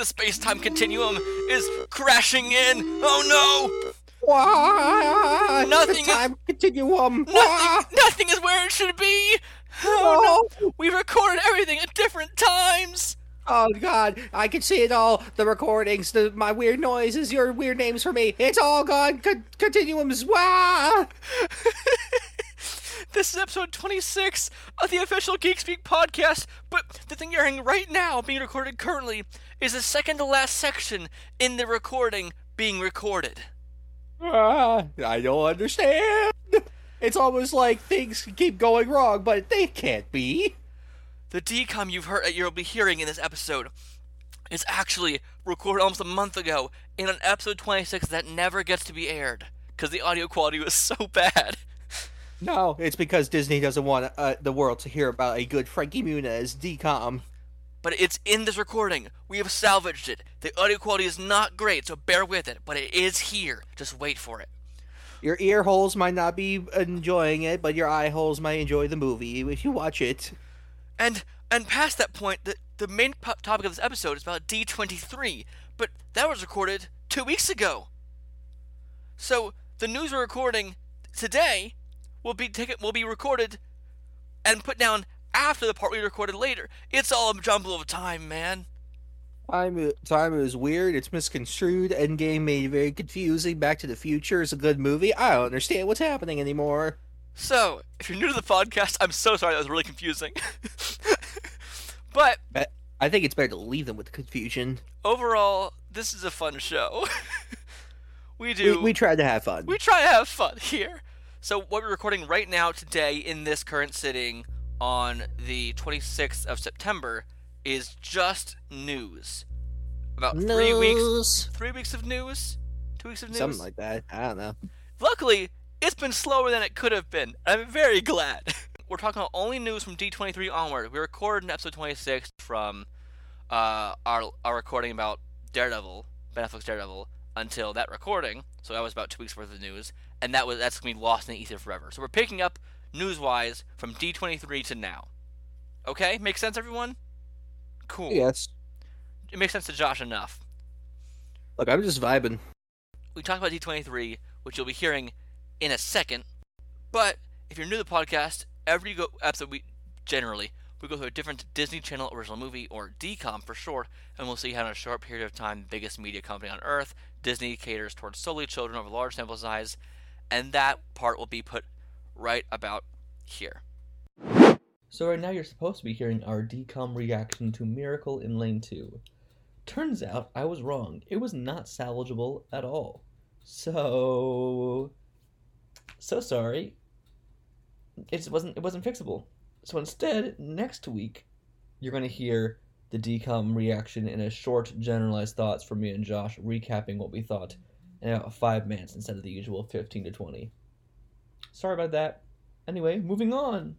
The space time continuum is crashing in. Oh no! Why? Nothing The time continuum. Nothing, nothing is where it should be. Oh no! We recorded everything at different times. Oh God, I can see it all. The recordings, the my weird noises, your weird names for me. It's all gone. Con- continuums. Wah! This is episode 26 of the official Geek Speak podcast, but the thing you're hearing right now, being recorded currently, is the second to last section in the recording being recorded. Ah, I don't understand. It's almost like things keep going wrong, but they can't be. The DCOM you've heard you'll be hearing in this episode is actually recorded almost a month ago in an episode 26 that never gets to be aired because the audio quality was so bad. No, it's because Disney doesn't want uh, the world to hear about a good Frankie Muniz DCOM. But it's in this recording. We have salvaged it. The audio quality is not great, so bear with it, but it is here. Just wait for it. Your ear holes might not be enjoying it, but your eye holes might enjoy the movie if you watch it. And and past that point, the the main po- topic of this episode is about D23, but that was recorded 2 weeks ago. So, the news we're recording today will be taken will be recorded and put down after the part we recorded later. It's all a jumble of time, man. Time, time is weird. It's misconstrued. Endgame made it very confusing. Back to the Future is a good movie. I don't understand what's happening anymore. So, if you're new to the podcast, I'm so sorry that was really confusing. but I, think it's better to leave them with the confusion. overall, this is a fun show. we do We, we tried to have fun. we try to have fun here. So what we're recording right now today in this current sitting on the 26th of September is just news. About three weeks, three weeks of news, two weeks of news. Something like that. I don't know. Luckily, it's been slower than it could have been. I'm very glad. We're talking about only news from D23 onward. We recorded in episode 26 from uh, our our recording about Daredevil, Ben Affleck's Daredevil, until that recording. So that was about two weeks worth of news, and that was that's gonna be lost in the ether forever. So we're picking up news-wise from D23 to now. Okay, makes sense, everyone? Cool. Yes. It makes sense to Josh enough. Look, I'm just vibing. we talked about D23, which you'll be hearing in a second. But if you're new to the podcast, every go episode we generally we go through a different Disney Channel original movie or DCOM for short, and we'll see how in a short period of time the biggest media company on earth, Disney, caters towards solely children over large sample size, and that part will be put right about here. So right now you're supposed to be hearing our DCOM reaction to Miracle in Lane 2. Turns out I was wrong. It was not salvageable at all. So so sorry. It wasn't it wasn't fixable. So instead, next week you're going to hear the DCOM reaction in a short generalized thoughts from me and Josh recapping what we thought in about 5 minutes instead of the usual 15 to 20. Sorry about that. Anyway, moving on.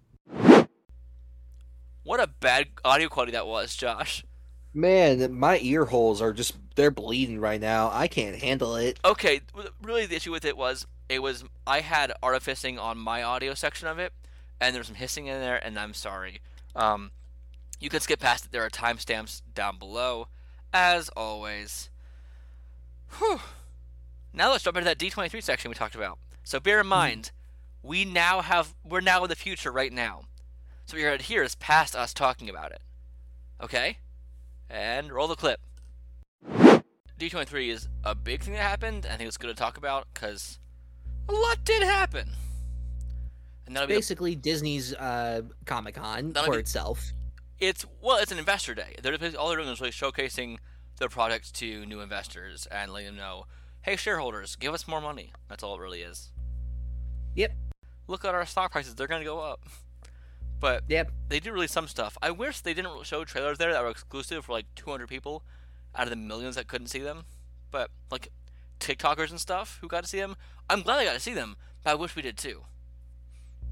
What a bad audio quality that was, Josh. Man, my ear holes are just, they're bleeding right now. I can't handle it. Okay, really the issue with it was it was I had artifacting on my audio section of it, and there was some hissing in there, and I'm sorry. Um, you can skip past it. There are timestamps down below, as always. Whew. Now let's jump into that D23 section we talked about. So bear in mind, we now have we're now in the future right now. So what you're gonna hear is past us talking about it. Okay? And roll the clip. D23 is a big thing that happened. I think it's good to talk about because a lot did happen. And that'll be the- Basically, Disney's uh, Comic Con for be- itself. it's well, it's an investor day. They're all they're doing is really showcasing their products to new investors and letting them know, hey, shareholders, give us more money. That's all it really is. Yep. Look at our stock prices; they're gonna go up. But Yep. they do release some stuff. I wish they didn't show trailers there that were exclusive for like 200 people out of the millions that couldn't see them. But like TikTokers and stuff who got to see them, I'm glad I got to see them. But I wish we did too.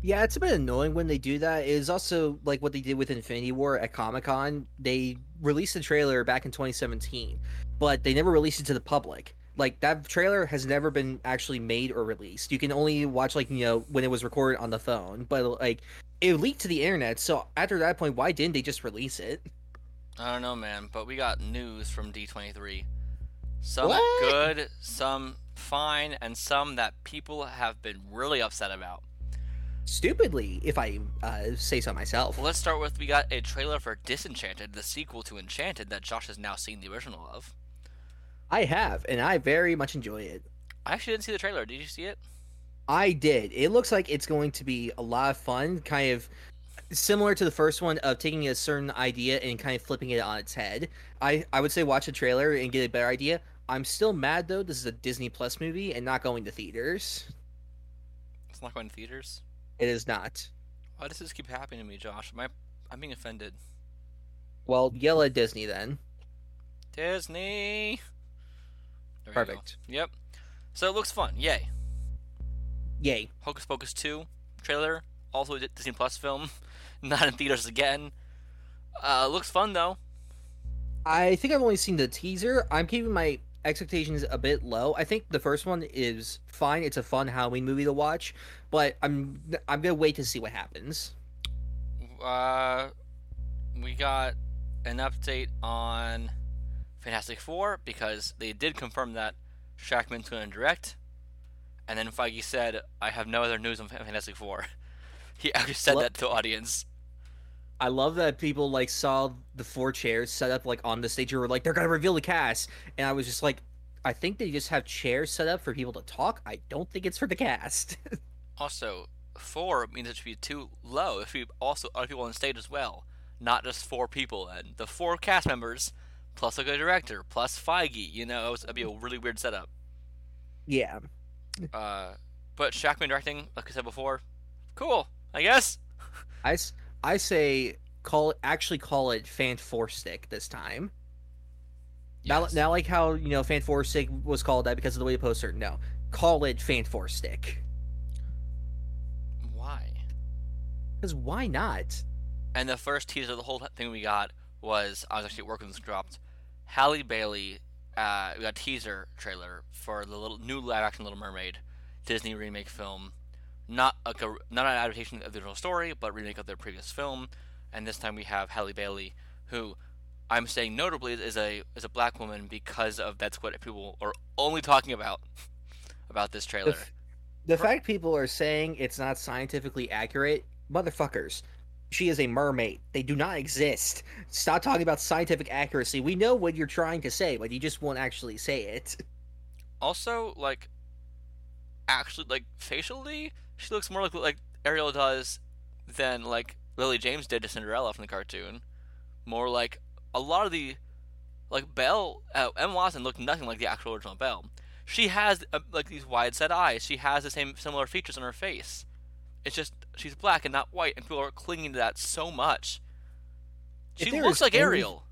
Yeah, it's a bit annoying when they do that. It is also like what they did with Infinity War at Comic Con. They released the trailer back in 2017, but they never released it to the public. Like that trailer has never been actually made or released. You can only watch like you know when it was recorded on the phone, but like it leaked to the internet. So after that point, why didn't they just release it? I don't know, man, but we got news from D23. Some What? good, some fine, and some that people have been really upset about. Stupidly, if I uh, say so myself. Well, let's start with we got a trailer for Disenchanted, the sequel to Enchanted that Josh has now seen the original of. I have, and I very much enjoy it. I actually didn't see the trailer. Did you see it? I did. It looks like it's going to be a lot of fun, kind of similar to the first one of taking a certain idea and kind of flipping it on its head. I I would say watch the trailer and get a better idea. I'm still mad though. This is a Disney Plus movie and not going to theaters. It's not going to theaters. It is not. Why does this keep happening to me, Josh? Am I, I'm being offended. Well, yell at Disney then. Disney. There. Perfect. Yep. So it looks fun. Yay. Yay. Hocus Pocus 2 trailer, also a Disney Plus film, not in theaters again. Uh, looks fun though. I think I've only seen the teaser. I'm keeping my expectations a bit low. I think the first one is fine. It's a fun Halloween movie to watch, but I'm I'm gonna wait to see what happens. Uh, we got an update on Fantastic Four because they did confirm that Shakman's going to direct, and then Feige said, "I have no other news on Fantastic Four. He actually said that to the audience. I love that people like saw the four chairs set up like on the stage and were like, they're gonna reveal the cast, and I was just like, I think they just have chairs set up for people to talk. I don't think it's for the cast. Also, four means it should be too low. If should be also other people on stage as well, not just four people. And the four cast members plus a good director plus Feige. You know, it was, it'd be a really weird setup. yeah, Uh, but Shakman directing, like I said before, cool. I guess. I, I say call it, actually call it Fan Four Stick this time. Not, Yes. not like how you know Fan Four Stick was called that because of the way the poster. No, call it Fan Four Stick. Why? Because why not? And the first teaser of the whole thing we got was I was actually working this dropped. Halle Bailey, uh, we got a teaser trailer for the little new live action Little Mermaid Disney remake film. Not like a, not an adaptation of the original story, but remake of their previous film. And this time we have Halle Bailey, who I'm saying notably is a is a black woman because of that's what people are only talking about about this The, trailer. f- the fact people are saying it's not scientifically accurate, motherfuckers. She is a mermaid. They do not exist. Stop talking about scientific accuracy. We know what you're trying to say, but you just won't actually say it. Also, like, actually, like facially, she looks more like like Ariel does than like Lily James did to Cinderella from the cartoon. More like a lot of the like Belle, uh, Emma Watson looked nothing like the actual original Belle. She has uh, like these wide set eyes. She has the same similar features on her face. It's just she's black and not white, and people are clinging to that so much. She looks like any- Ariel.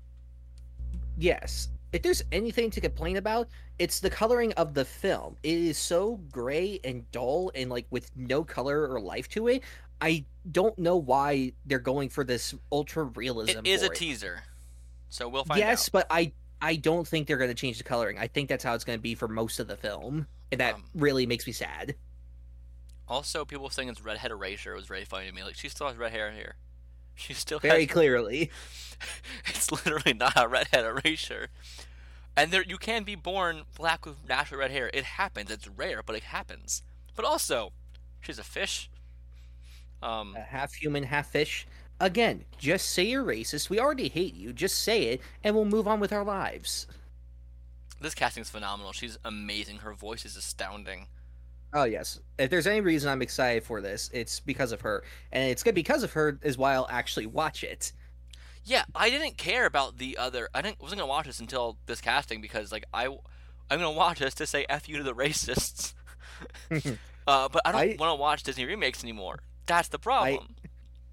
Yes. If there's anything to complain about, it's the coloring of the film. It is so gray and dull and like with no color or life to it. I don't know why they're going for this ultra realism. It is a for teaser, so we'll find out. yes, out. but I I don't think they're going to change the coloring. I think that's how it's going to be for most of the film, and that Um, really makes me sad. Also, people saying it's redhead erasure was very funny to me. Like she still has red hair here. She still Very has. clearly. it's literally not a redhead erasure. And there, you can be born black with natural red hair. It happens. It's rare, but it happens. But also, she's a fish. Um, Uh, half human, half fish. again, just say you're racist. We already hate you. Just say it, and we'll move on with our lives. This casting is phenomenal. She's amazing. Her voice is astounding. Oh yes. If there's any reason I'm excited for this, it's because of her, and it's good because of her is why I'll actually watch it. Yeah, I didn't care about the other. I didn't wasn't gonna watch this until this casting because like I, I'm gonna watch this to say f you to the racists. uh, but I don't want to watch Disney remakes anymore. That's the problem.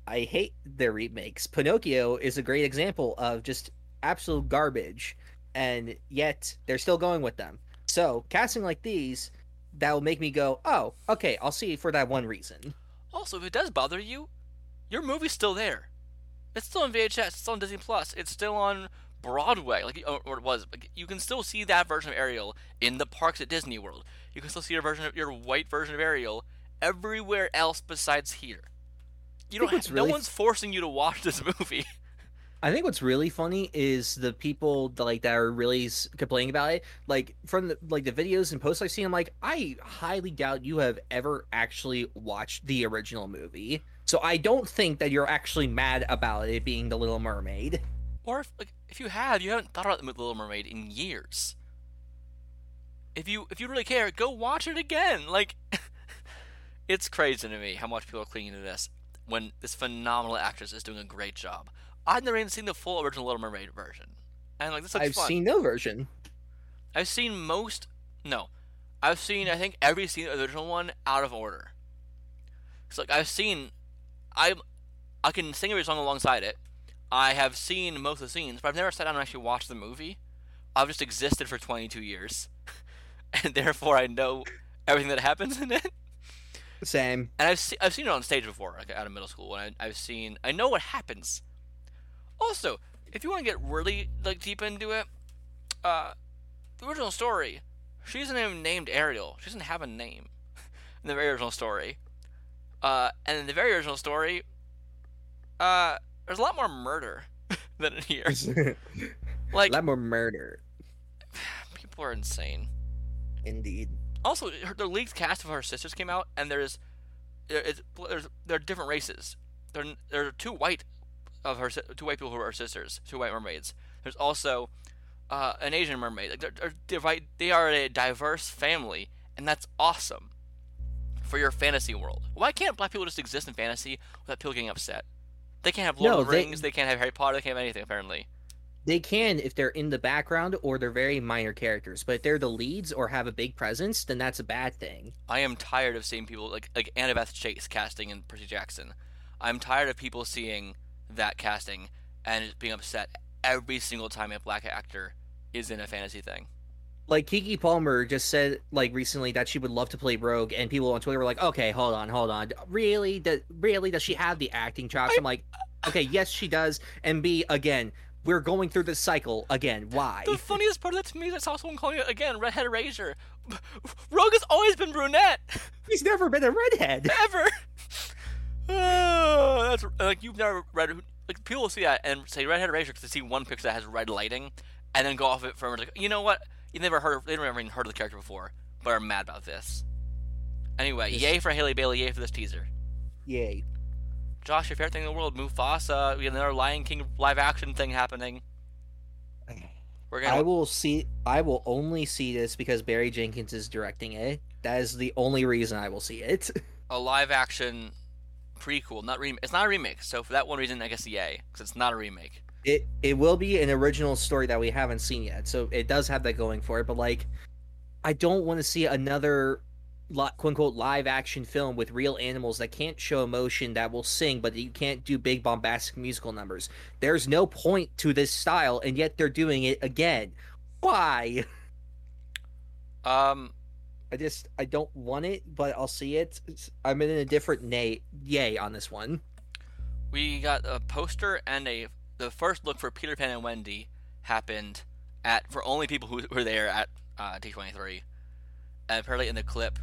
I hate their remakes. Pinocchio is a great example of just absolute garbage, and yet they're still going with them. So casting like these, that will make me go, oh, okay, I'll see for that one reason. Also, if it does bother you, your movie's still there. It's still on VHS. It's still on Disney Plus. It's still on Broadway, like or or it was. Like, you can still see that version of Ariel in the parks at Disney World. You can still see your version of your white version of Ariel everywhere else besides here. You don't. really no one's forcing you to watch this movie. I think what's really funny is the people that, like that are really complaining about it. Like from the like the videos and posts I've seen, I'm like, I highly doubt you have ever actually watched the original movie. So I don't think that you're actually mad about it being the Little Mermaid. or if like if you have, you haven't thought about the Little Mermaid in years. If you if you really care, go watch it again. Like, it's crazy to me how much people are clinging to this when this phenomenal actress is doing a great job. I've never even seen the full original Little Mermaid version, and like this looks I've fun. seen no version. I've seen most. No, I've seen I think every scene of the original one out of order. So like I've seen, I, I can sing every song alongside it. I have seen most of the scenes, but I've never sat down and actually watched the movie. I've just existed for 22 years, and therefore I know everything that happens in it. Same. And I've seen I've seen it on stage before, like out of middle school, and I, I've seen I know what happens. Also, if you want to get really like deep into it, uh, the original story, she isn't even named Ariel. She doesn't have a name in the very original story. Uh, and in the very original story, uh, there's a lot more murder than in here. a lot more murder, people are insane. indeed. Also, her, the leaked cast of her sisters came out, and there's there is there's there are different races. There there are two white of her two white people who are her sisters, two white mermaids. There's also uh, an Asian mermaid. Like they're, they're they are a diverse family, and that's awesome for your fantasy world. Why can't black people just exist in fantasy without people getting upset? They can't have Lord No, of the Rings. They can't have Harry Potter. They can't have anything apparently. They can if they're in the background or they're very minor characters, but if they're the leads or have a big presence, then that's a bad thing. I am tired of seeing people like like Annabeth Chase casting and Percy Jackson. I'm tired of people seeing that casting and being upset every single time a black actor is in a fantasy thing. Like Keke Palmer just said like recently that she would love to play Rogue, and people on Twitter were like, "Okay, hold on, hold on, really? Does really does she have the acting chops?" I'm like, "Okay, yes, she does." And B, again, we're going through this cycle again. Why? The funniest part of that to me is I saw someone calling it again redhead erasure. Rogue has always been brunette, He's never been a redhead. ever. oh, that's like you've never read. Like people will see that and say redhead erasure because they see one picture that has red lighting, and then go off it forever. Like you know what? You never heard. Of, they never even heard of the character before, but are mad about this. Anyway, Yes. yay for Halle Bailey, yay for this teaser. Yay! Josh, your favorite thing in the world, Mufasa. We got another Lion King live action thing happening. We're gonna. I will see. I will only see this because Barry Jenkins is directing it. That is the only reason I will see it. a live action prequel, not remake. It's not a remake, so for that one reason, I guess yay, because it's not a remake. It it will be an original story that we haven't seen yet, so it does have that going for it. But like, I don't want to see another quote unquote live action film with real animals that can't show emotion that will sing, but you can't do big bombastic musical numbers. There's no point to this style, and yet they're doing it again. Why? Um, I just I don't want it, but I'll see it. It's- I'm in a different nay yay on this one. we got a poster and a the first look for Peter Pan and Wendy happened at for only people who were there at uh, D23. And apparently in the clip,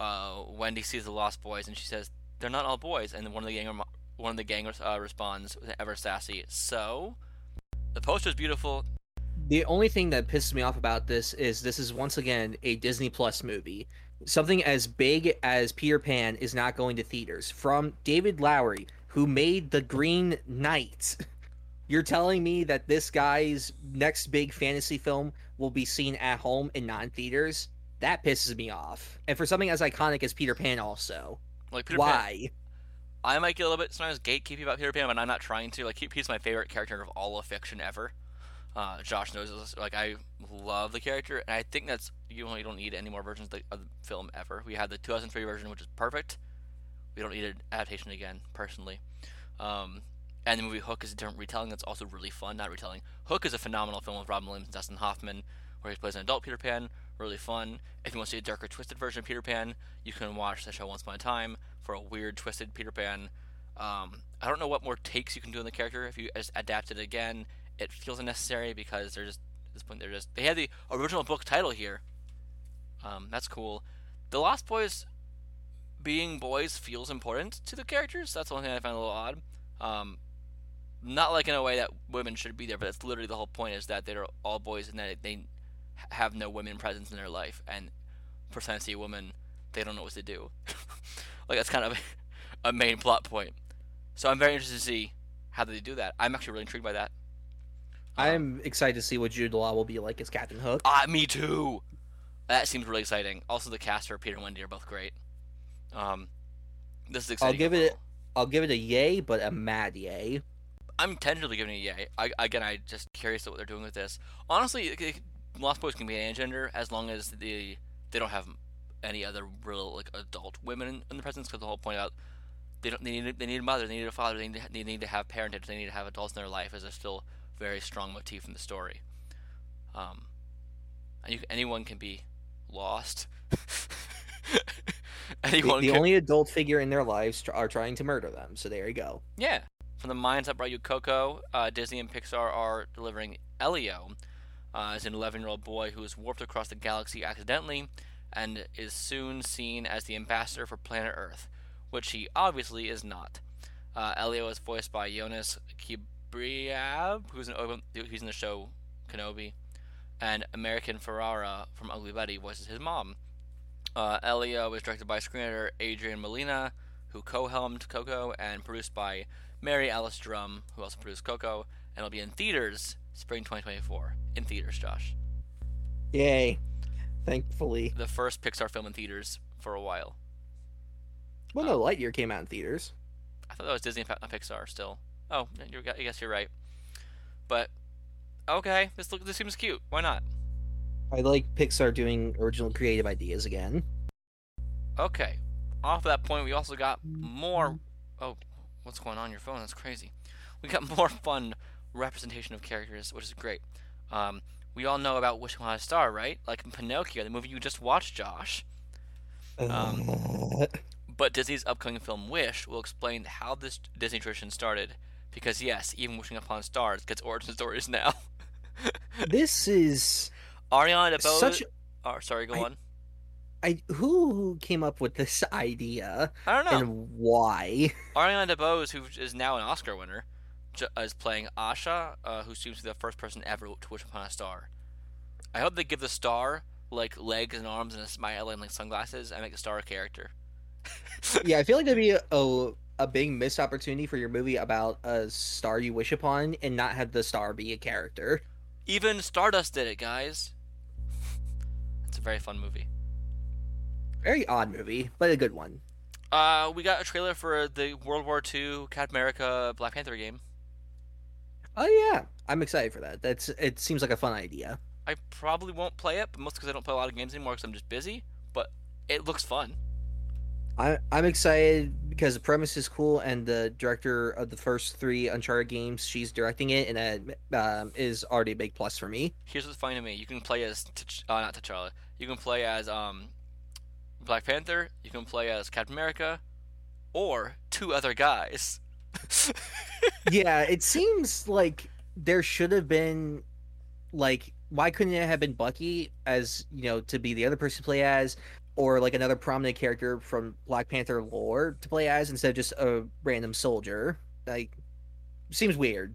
uh, Wendy sees the Lost Boys and she says they're not all boys, and one of the gang one of the gang uh, responds ever sassy. So the poster poster's beautiful. The only thing that pisses me off about this is this is once again a Disney Plus movie. Something as big as Peter Pan is not going to theaters. From David Lowery, who made the Green Knight. You're telling me that this guy's next big fantasy film will be seen at home and not in theaters? That pisses me off. And for something as iconic as Peter Pan, also. Like Peter Pan, Why? I might get a little bit sometimes gatekeepy about Peter Pan, but I'm not trying to. Like he- he's my favorite character of all of fiction ever. Uh, Josh knows this. Like I love the character, and I think that's you don't, need any more versions of the, of the film ever. We had the 2003 version, which is perfect. We don't need an adaptation again, personally. Um, and the movie Hook is a different retelling that's also really fun. Not retelling. Hook is a phenomenal film with Robin Williams and Dustin Hoffman, where he plays an adult Peter Pan. Really fun. If you want to see a darker, twisted version of Peter Pan, you can watch the show Once Upon a Time for a weird, twisted Peter Pan. Um, I don't know what more takes you can do on the character. If you adapt it again, it feels unnecessary because they're just at this point they're just they had the original book title here. Um, that's cool. The Lost Boys being boys feels important to the characters. That's the only thing I find a little odd. Um, not like in a way that women should be there, but that's literally the whole point is that they're all boys and that they have no women presence in their life. And for time see a woman, they don't know what to do. like that's kind of a main plot point. So I'm very interested to see how they do that. I'm actually really intrigued by that. I'm excited to see what Jude Law will be like as Captain Hook. Ah, me too. That seems really exciting. Also, the cast for Peter and Wendy are both great. Um, this is exciting. I'll give it. I'll give it a yay, but a mad yay. I'm tentatively giving it a yay. I, again, I just curious at what they're doing with this. Honestly, it- it- Lost Boys can be any gender as long as the they don't have any other real like adult women in, in the presence. Because the whole point out they don't they need they need a mother, they need a father, they need to, they need to have parentage, they need to have adults in their life as a still very strong motif in the story. Um, and you, anyone can be lost. The, anyone the can, only adult figure in their lives tr- are trying to murder them. So there you go. Yeah. From the minds that brought you Coco, uh, Disney and Pixar are delivering Elio uh, as an 11 year old boy who is warped across the galaxy accidentally and is soon seen as the ambassador for planet Earth, which he obviously is not. Uh, Elio is voiced by Jonas Kibreab, who's, an, who's in the show Kenobi, and America Ferrera from Ugly Betty voices his mom. Uh, Elio was directed by screenwriter Adrian Molina, who co-helmed Coco, and produced by Mary Alice Drum, who also produced Coco, and it'll be in theaters spring 2024. In theaters, Josh. Yay! Thankfully, The first Pixar film in theaters for a while. well, no, Lightyear came out in theaters. I thought that was Disney and Pixar still. Oh, I guess you're right. But okay, this look this seems cute. Why not? I like Pixar doing original creative ideas again. Okay. Off that point, we also got more. Oh, what's going on on your phone? That's crazy. We got more fun representation of characters, which is great. Um, we all know about Wish Upon a Star, right? Like in Pinocchio, the movie you just watched, Josh. Um, But Disney's upcoming film Wish will explain how this Disney tradition started. Because yes, even Wishing Upon Stars gets origin stories now. this is Ariana DeBose. such. Oh, sorry, go I- on. I who came up with this idea I don't know. and why? Ariana DeBose, who is now an Oscar winner, is playing Asha, uh, who seems to be the first person ever to wish upon a star. I hope they give the star like legs and arms and a smile and like sunglasses and make the star a character. yeah, I feel like that'd be a, a a big missed opportunity for your movie about a star you wish upon and not have the star be a character. Even Stardust did it, guys. It's a very fun movie. Very odd movie, but a good one. Uh, we got a trailer for the World War II Captain America Black Panther game. Oh yeah, I'm excited for that. That's it. Seems like a fun idea. I probably won't play it, but mostly because I don't play a lot of games anymore because I'm just busy. But it looks fun. I, I'm excited because the premise is cool, and the director of the first three Uncharted games, she's directing it, and that um, is already a big plus for me. Here's what's funny to me: you can play as T'Ch- uh, not T'Challa. You can play as um, Black Panther. You can play as Captain America, or two other guys. yeah, it seems like there should have been, like, why couldn't it have been Bucky as you know to be the other person to play as, or like another prominent character from Black Panther lore to play as instead of just a random soldier? Like, seems weird.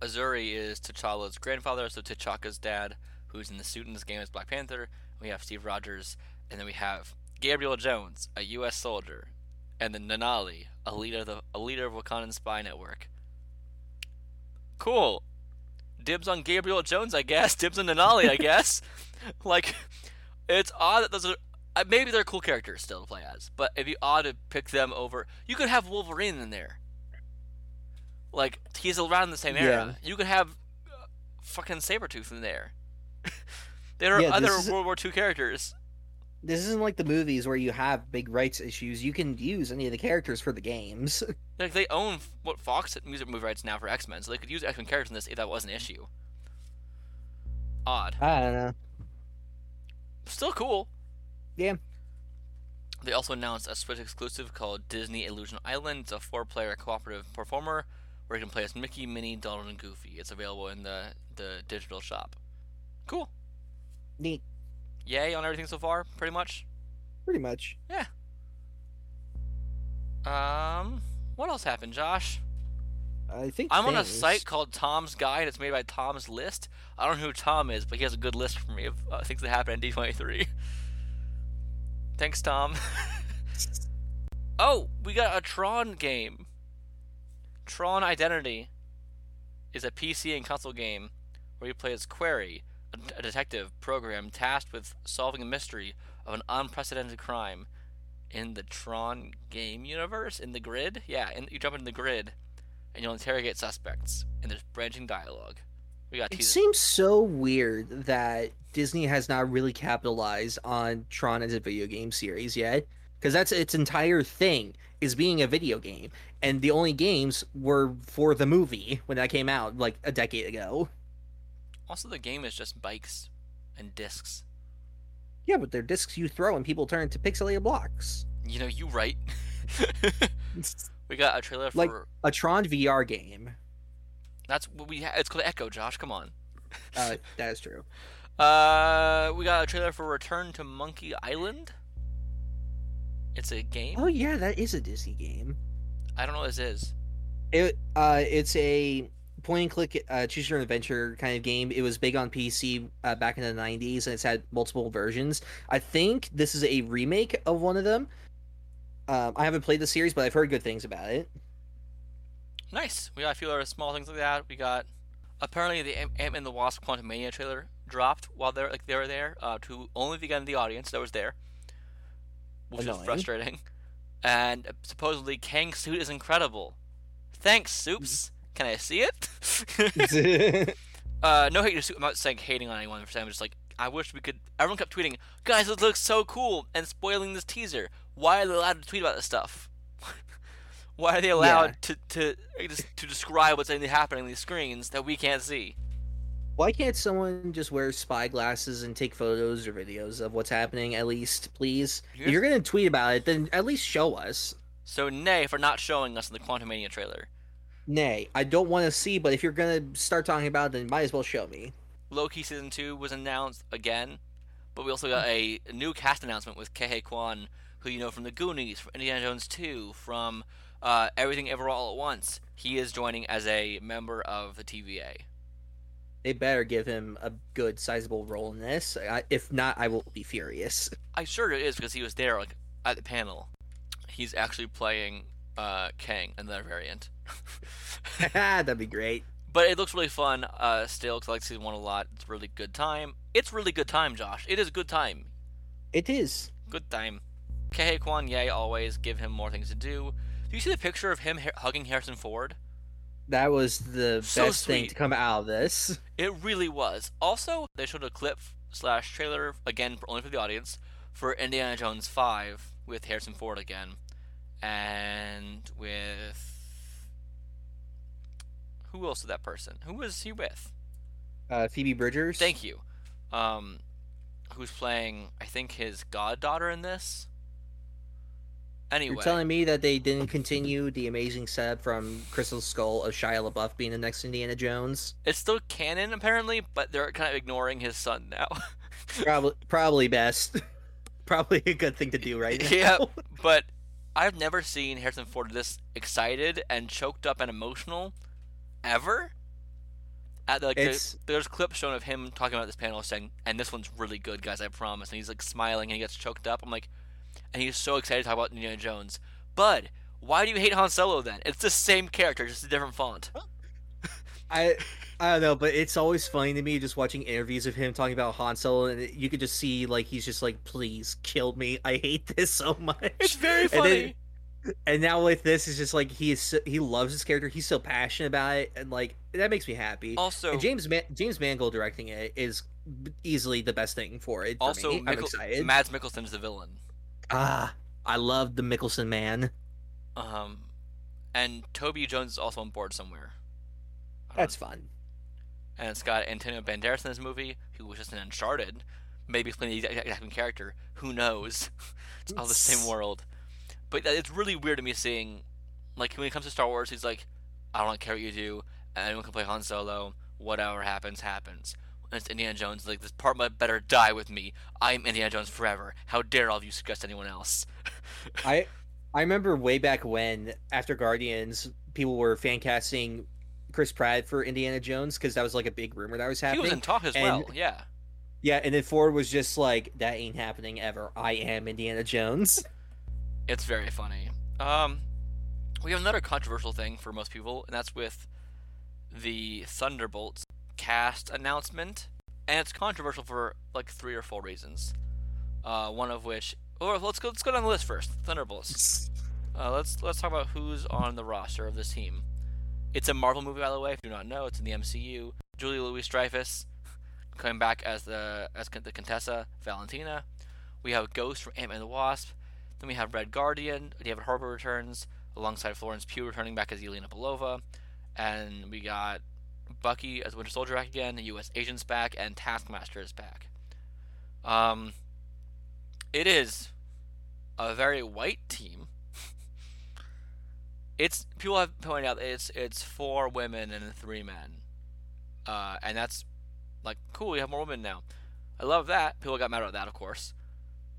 Azuri is T'Challa's grandfather, so T'Chaka's dad, who's in the suit in this game as Black Panther. We have Steve Rogers, and then we have Gabriel Jones, a U.S. soldier, and then Nanali, a leader of the a leader of Wakandan spy network. Cool. Dibs on Gabriel Jones, I guess. Dibs on Nanali, I guess. like, it's odd that those are maybe they're cool characters still to play as, but it'd be odd to pick them over. You could have Wolverine in there. Like he's around the same era. You could have uh, fucking Sabretooth in there. there are Yeah, other World War II characters. This isn't like the movies where you have big rights issues. You can use any of the characters for the games. Like they own what Fox music movie rights now for X Men, so they could use X Men characters in this if that was an issue. Odd, I don't know. still cool. Yeah. They also announced a Switch exclusive called Disney Illusion Island. It's a four-player cooperative platformer where you can play as Mickey, Minnie, Donald, and Goofy. It's available in the the digital shop. Cool. Neat. Yay on everything so far, pretty much. Pretty much. Yeah. Um, what else happened, Josh? I think I'm on a site called Tom's Guide. It's made by Tom's List. I don't know who Tom is, but he has a good list for me of uh, things that happened in D23. Thanks, Tom. oh, we got a Tron game. Tron Identity is a PC and console game where you play as Query, a, detective program tasked with solving a mystery of an unprecedented crime in the Tron game universe. In the grid, yeah, and you jump into the grid and you'll interrogate suspects, and there's branching dialogue. We got It teaser. seems so weird that Disney has not really capitalized on Tron as a video game series yet, because that's its entire thing is being a video game, and the only games were for the movie when that came out like a decade ago. Also, the game is just bikes and discs. Yeah, but they're discs you throw and people turn into pixelated blocks. You know, you right. we got a trailer for Like- A Tron VR game. That's what we. Ha- it's called Echo. Josh, come on. Uh, that is true. Uh, we got a trailer for Return to Monkey Island. It's a game. Oh yeah, that is a Disney game. I don't know what this is. It uh, it's a point and click uh, choose your own adventure kind of game. It was big on PC uh, back in the '90s, and it's had multiple versions. I think this is a remake of one of them. Um, I haven't played the series, but I've heard good things about it. Nice. We got a few other small things like that. We got apparently the Ant Man and the Wasp Quantumania trailer dropped while they're like they were there uh, to only the guy in the audience that was there, which is frustrating. And supposedly Kang's suit is incredible. Thanks, Soups. Can I see it? uh, no hate to Soup. I'm not saying hating on anyone for saying. I'm just like I wish we could. Everyone kept tweeting, guys, this looks so cool, and spoiling this teaser. Why are they allowed to tweet about this stuff? Why are they allowed to to to describe what's happening on these screens that we can't see? Why can't someone just wear spy glasses and take photos or videos of what's happening at least, please? If you're gonna tweet about it, then at least show us. So nay for not showing us in the Quantumania trailer. Nay, I don't want to see, but if you're gonna start talking about it, then might as well show me. Loki season two was announced again, but we also got a new cast announcement with Ke Huy Quan, who you know from the Goonies, from Indiana Jones 2, from uh, Everything Ever All at Once. He is joining as a member of the TVA. They better give him a good, sizable role in this. I, if not, I will be furious. I'm sure it is because he was there like at the panel. He's actually playing uh, Kang in that variant. That'd be great. But it looks really fun uh, still because I like season one a lot. It's a really good time. It's really good time, Josh. It is a good time. It is. Good time. Ke Huy Quan, yay, always give him more things to do. Do you see the picture of him hugging Harrison Ford? That was the So best thing to come out of this. It really was. Also, they showed a clip slash trailer again, only for the audience, for Indiana Jones Five with Harrison Ford again, and with who else is that person? Who was he with? Uh, Phoebe Bridgers. Thank you. Um, who's playing? I think his goddaughter in this. Anyway, You're telling me that they didn't continue the amazing setup from Crystal Skull of Shia LaBeouf being the next Indiana Jones? it's still canon apparently, but they're kind of ignoring his son now. Probably, probably best. probably a good thing to do right now. yeah, but I've never seen Harrison Ford this excited and choked up and emotional ever. At like, there- It's- there's clips shown of him talking about this panel saying, "And this one's really good, guys. I promise." And he's like smiling and he gets choked up. I'm like, and he's so excited to talk about Indiana Jones, Bud, why do you hate Han Solo then? It's the same character, just a different font. I I don't know, but it's always funny to me just watching interviews of him talking about Han Solo, and you could just see like he's just like, "Please kill me! I hate this so much." It's very And, funny. then, and now with this, it's just like he is so, he loves his character. He's so passionate about it, and like that makes me happy. Also- and James Man- James Mangold directing it is easily the best thing for it. For also, me. I'm excited. Mads Mikkelsen's the villain. Ah, I love the Mikkelsen man. Um, and Toby Jones is also on board somewhere. That's fun. and it's got Antonio Banderas in this movie, who was just in Uncharted, maybe playing the exact same character. Who knows? it's all the same world. But it's really weird to me seeing, like, when it comes to Star Wars, he's like, I don't care what you do. Anyone can play Han Solo. Whatever happens, happens. It's Indiana Jones, like, this part might better die with me. I'm Indiana Jones forever. How dare all of you suggest anyone else? I I remember way back when after Guardians, people were fan casting Chris Pratt for Indiana Jones because that was like a big rumor that was happening. he was in talk as and- well, yeah. Yeah, and then Ford was just like, "That ain't happening ever. I am Indiana Jones." It's very funny. Um, we have another controversial thing for most people, and that's with the Thunderbolts cast announcement, and it's controversial for like three or four reasons. Uh, one of which, or let's go let's go down the list first. Thunderbolts. Uh, let's let's talk about who's on the roster of this team. It's a Marvel movie, by the way. If you do not know, it's in the MCU. Julia Louis Dreyfus coming back as the as the Contessa Valentina. We have Ghost from Ant Man and the Wasp. Then we have Red Guardian. David Harbour returns alongside Florence Pugh returning back as Yelena Belova. And we got Bucky as Winter Soldier back again, the U.S. Agent's back, and Taskmaster is back. Um, it is a very white team. it's people have pointed out it's it's four women and three men, uh, and that's like cool. We have more women now. I love that. People got mad about that, of course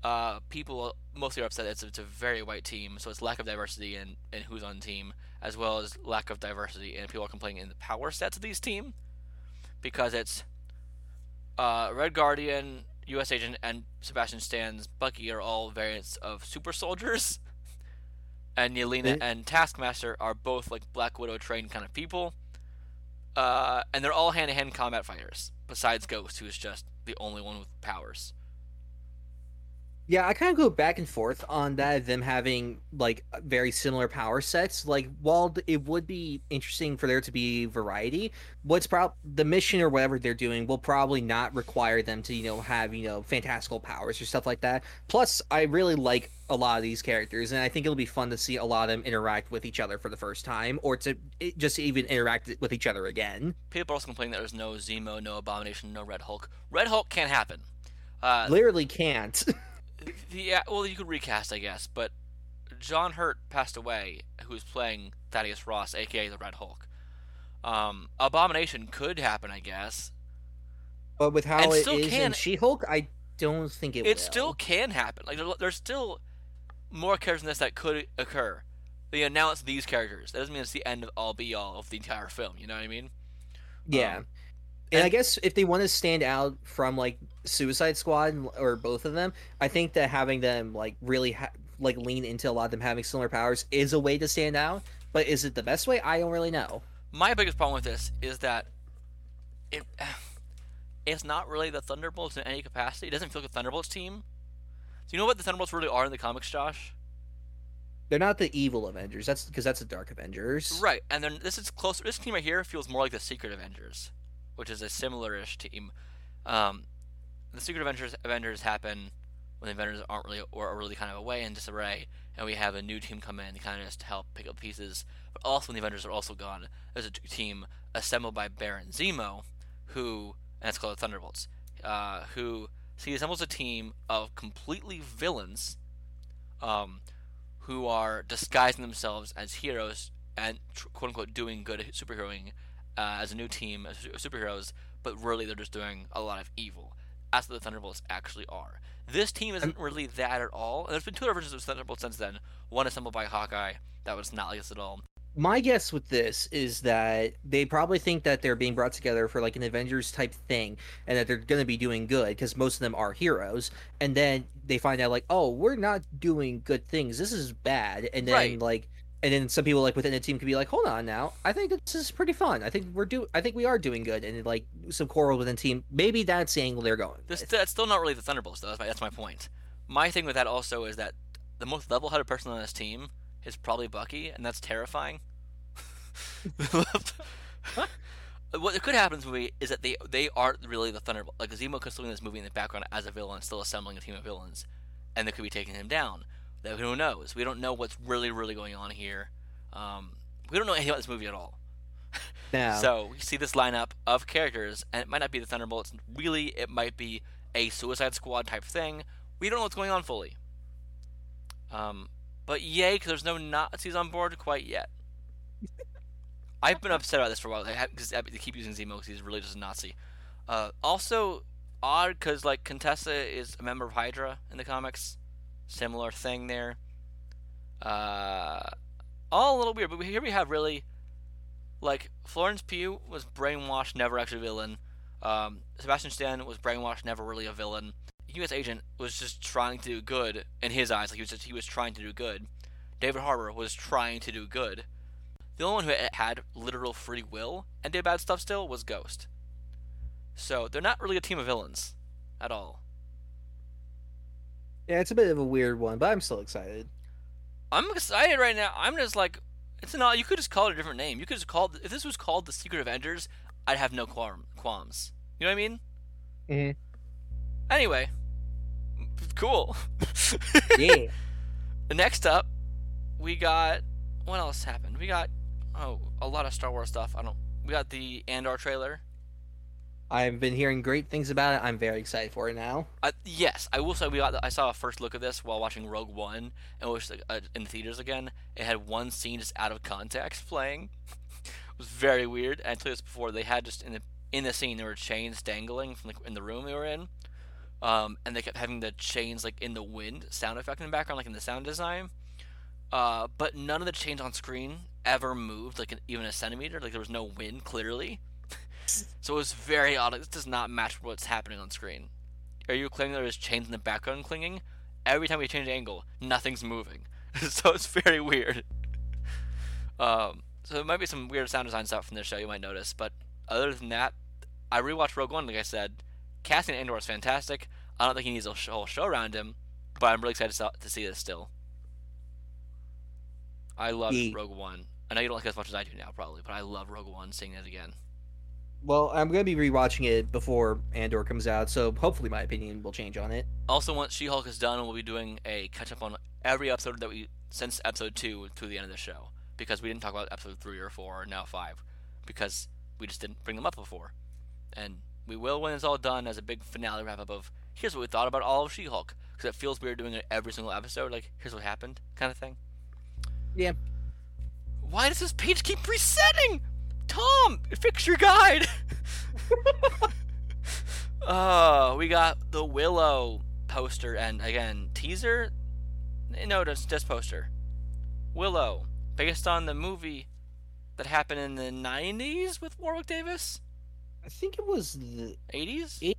uh, people mostly are upset it's, it's a very white team, so it's lack of diversity in, in who's on team, as well as lack of diversity, and people are complaining in the power sets of these team, because it's uh, Red Guardian, U.S. Agent, and Sebastian Stan's Bucky are all variants of super soldiers, and Yelena and Taskmaster are both like Black Widow trained kind of people, uh, and they're all hand-to-hand combat fighters, besides Ghost, who is just the only one with powers. Yeah, I kind of go back and forth on that. Them having like very similar power sets. Like, while it would be interesting for there to be variety, what's prob the mission or whatever they're doing will probably not require them to you know have you know fantastical powers or stuff like that. Plus, I really like a lot of these characters, and I think it'll be fun to see a lot of them interact with each other for the first time, or to just even interact with each other again. People are also complaining that there's no Zemo, no Abomination, no Red Hulk. Red Hulk can't happen. Uh, Literally can't. the, yeah, well, you could recast, I guess, but John Hurt passed away, who's playing Thaddeus Ross, aka the Red Hulk. Um, Abomination could happen, I guess. but with how And it still is can- in She-Hulk, I don't think it. It will. still can happen. Like there, there's still more characters in this that could occur. They announce these characters. That doesn't mean it's the end of all be all of the entire film. You know what I mean? Yeah. Um, and, I guess if they want to stand out from like Suicide Squad or both of them, I think that having them like really ha- like lean into a lot of them having similar powers is a way to stand out. But is it the best way? I don't really know. My biggest problem with this is that it it's not really the Thunderbolts in any capacity. It doesn't feel like a Thunderbolts team. Do you know what the Thunderbolts really are in the comics, Josh? They're not the evil Avengers. That's because that's the Dark Avengers. Right, and then this is closer. This team right here feels more like the Secret Avengers, which is a similar-ish team. Um, the Secret Avengers Avengers happen when the Avengers aren't really or are really kind of away in disarray, and we have a new team come in to kind of just help pick up pieces. But also, when the Avengers are also gone, there's a team assembled by Baron Zemo, who and it's called the Thunderbolts, uh, who so he assembles a team of completely villains, um, who are disguising themselves as heroes and quote unquote doing good superheroing uh, as a new team of superheroes, but really they're just doing a lot of evil. That's what the Thunderbolts actually are. This team isn't really that at all. And there's been two other versions of Thunderbolts since then. One assembled by Hawkeye that was not like this at all. my guess with this is that they probably think that they're being brought together for like an Avengers type thing and that they're going to be doing good because most of them are heroes. And then they find out, like, oh, we're not doing good things. This is bad. And then, Right. like, and then some people like within the team could be like, hold on now, I think this is pretty fun. I think we're do, I think we are doing good. And like some quarrel within team, maybe that's the angle they're going. This, that's still not really the Thunderbolts, though. That's my, that's my point. My thing with that also is that the most level-headed person on this team is probably Bucky, and that's terrifying. what could happen this movie is that they they aren't really the Thunderbolt. Like Zemo could still be in this movie in the background as a villain, still assembling a team of villains, and they could be taking him down. Who knows? We don't know what's really really going on here. Um, we don't know anything about this movie at all. now. So we see this lineup of characters, and it might not be the Thunderbolts. Really, it might be a Suicide Squad type thing. We don't know what's going on fully. Um, but yay, because there's no Nazis on board quite yet. I've been upset about this for a while because they keep using Zemo because he's really just a Nazi. Uh, also, odd because like Contessa is a member of Hydra in the comics. Similar thing there. Uh, all a little weird, but here we have really like Florence Pugh was brainwashed, never actually a villain. Um, Sebastian Stan was brainwashed, never really a villain. U.S. agent was just trying to do good in his eyes. Like he was just he was trying to do good. David Harbour was trying to do good. The only one who had literal free will and did bad stuff still was Ghost. So they're not really a team of villains, at all. Yeah, it's a bit of a weird one, but I'm still excited. I'm excited right now. I'm just like, it's not. You could just call it a different name. You could just call it, if this was called the Secret Avengers, I'd have no qualm, qualms. You know what I mean? Mhm. Anyway, cool. Yeah. Next up, we got what else happened? We got oh a lot of Star Wars stuff. I don't. We got the Andor trailer. I've been hearing great things about it. I'm very excited for it now. Uh, yes, I will say we got. The, I saw a first look of this while watching Rogue One, and was uh, in the theaters again. It had one scene just out of context playing. it was very weird. And I told you this before. They had just in the in the scene there were chains dangling from the, in the room they were in, um, and they kept having the chains like in the wind sound effect in the background, like in the sound design. Uh, but none of the chains on screen ever moved, like an, even a centimeter. Like there was no wind, clearly. So it was very odd. Like, this does not match what's happening on screen. Are you claiming there's chains in the background clinging? Every time we change angle, nothing's moving. so it's very weird. Um, so there might be some weird sound design stuff from this show you might notice, but other than that, I rewatched Rogue One. Like I said, casting Andor is fantastic. I don't think he needs a sh- whole show around him, but I'm really excited to, to see this still. I love Rogue One. I know you don't like it as much as I do now, probably, but I love Rogue One. Seeing it again. Well, I'm going to be rewatching it before Andor comes out, so hopefully my opinion will change on it. Also, once She-Hulk is done, we'll be doing a catch-up on every episode that we since episode two to the end of the show because we didn't talk about episode three or four or now five because we just didn't bring them up before, and we will when it's all done as a big finale wrap-up of here's what we thought about all of She-Hulk because it feels weird doing it every single episode like here's what happened kind of thing. Yeah. Why does this page keep resetting? Tom, fix your guide. Oh, we got the Willow poster and again teaser. No, just just poster. Willow, based on the movie that happened in the '90s with Warwick Davis. I think it was the '80s. It-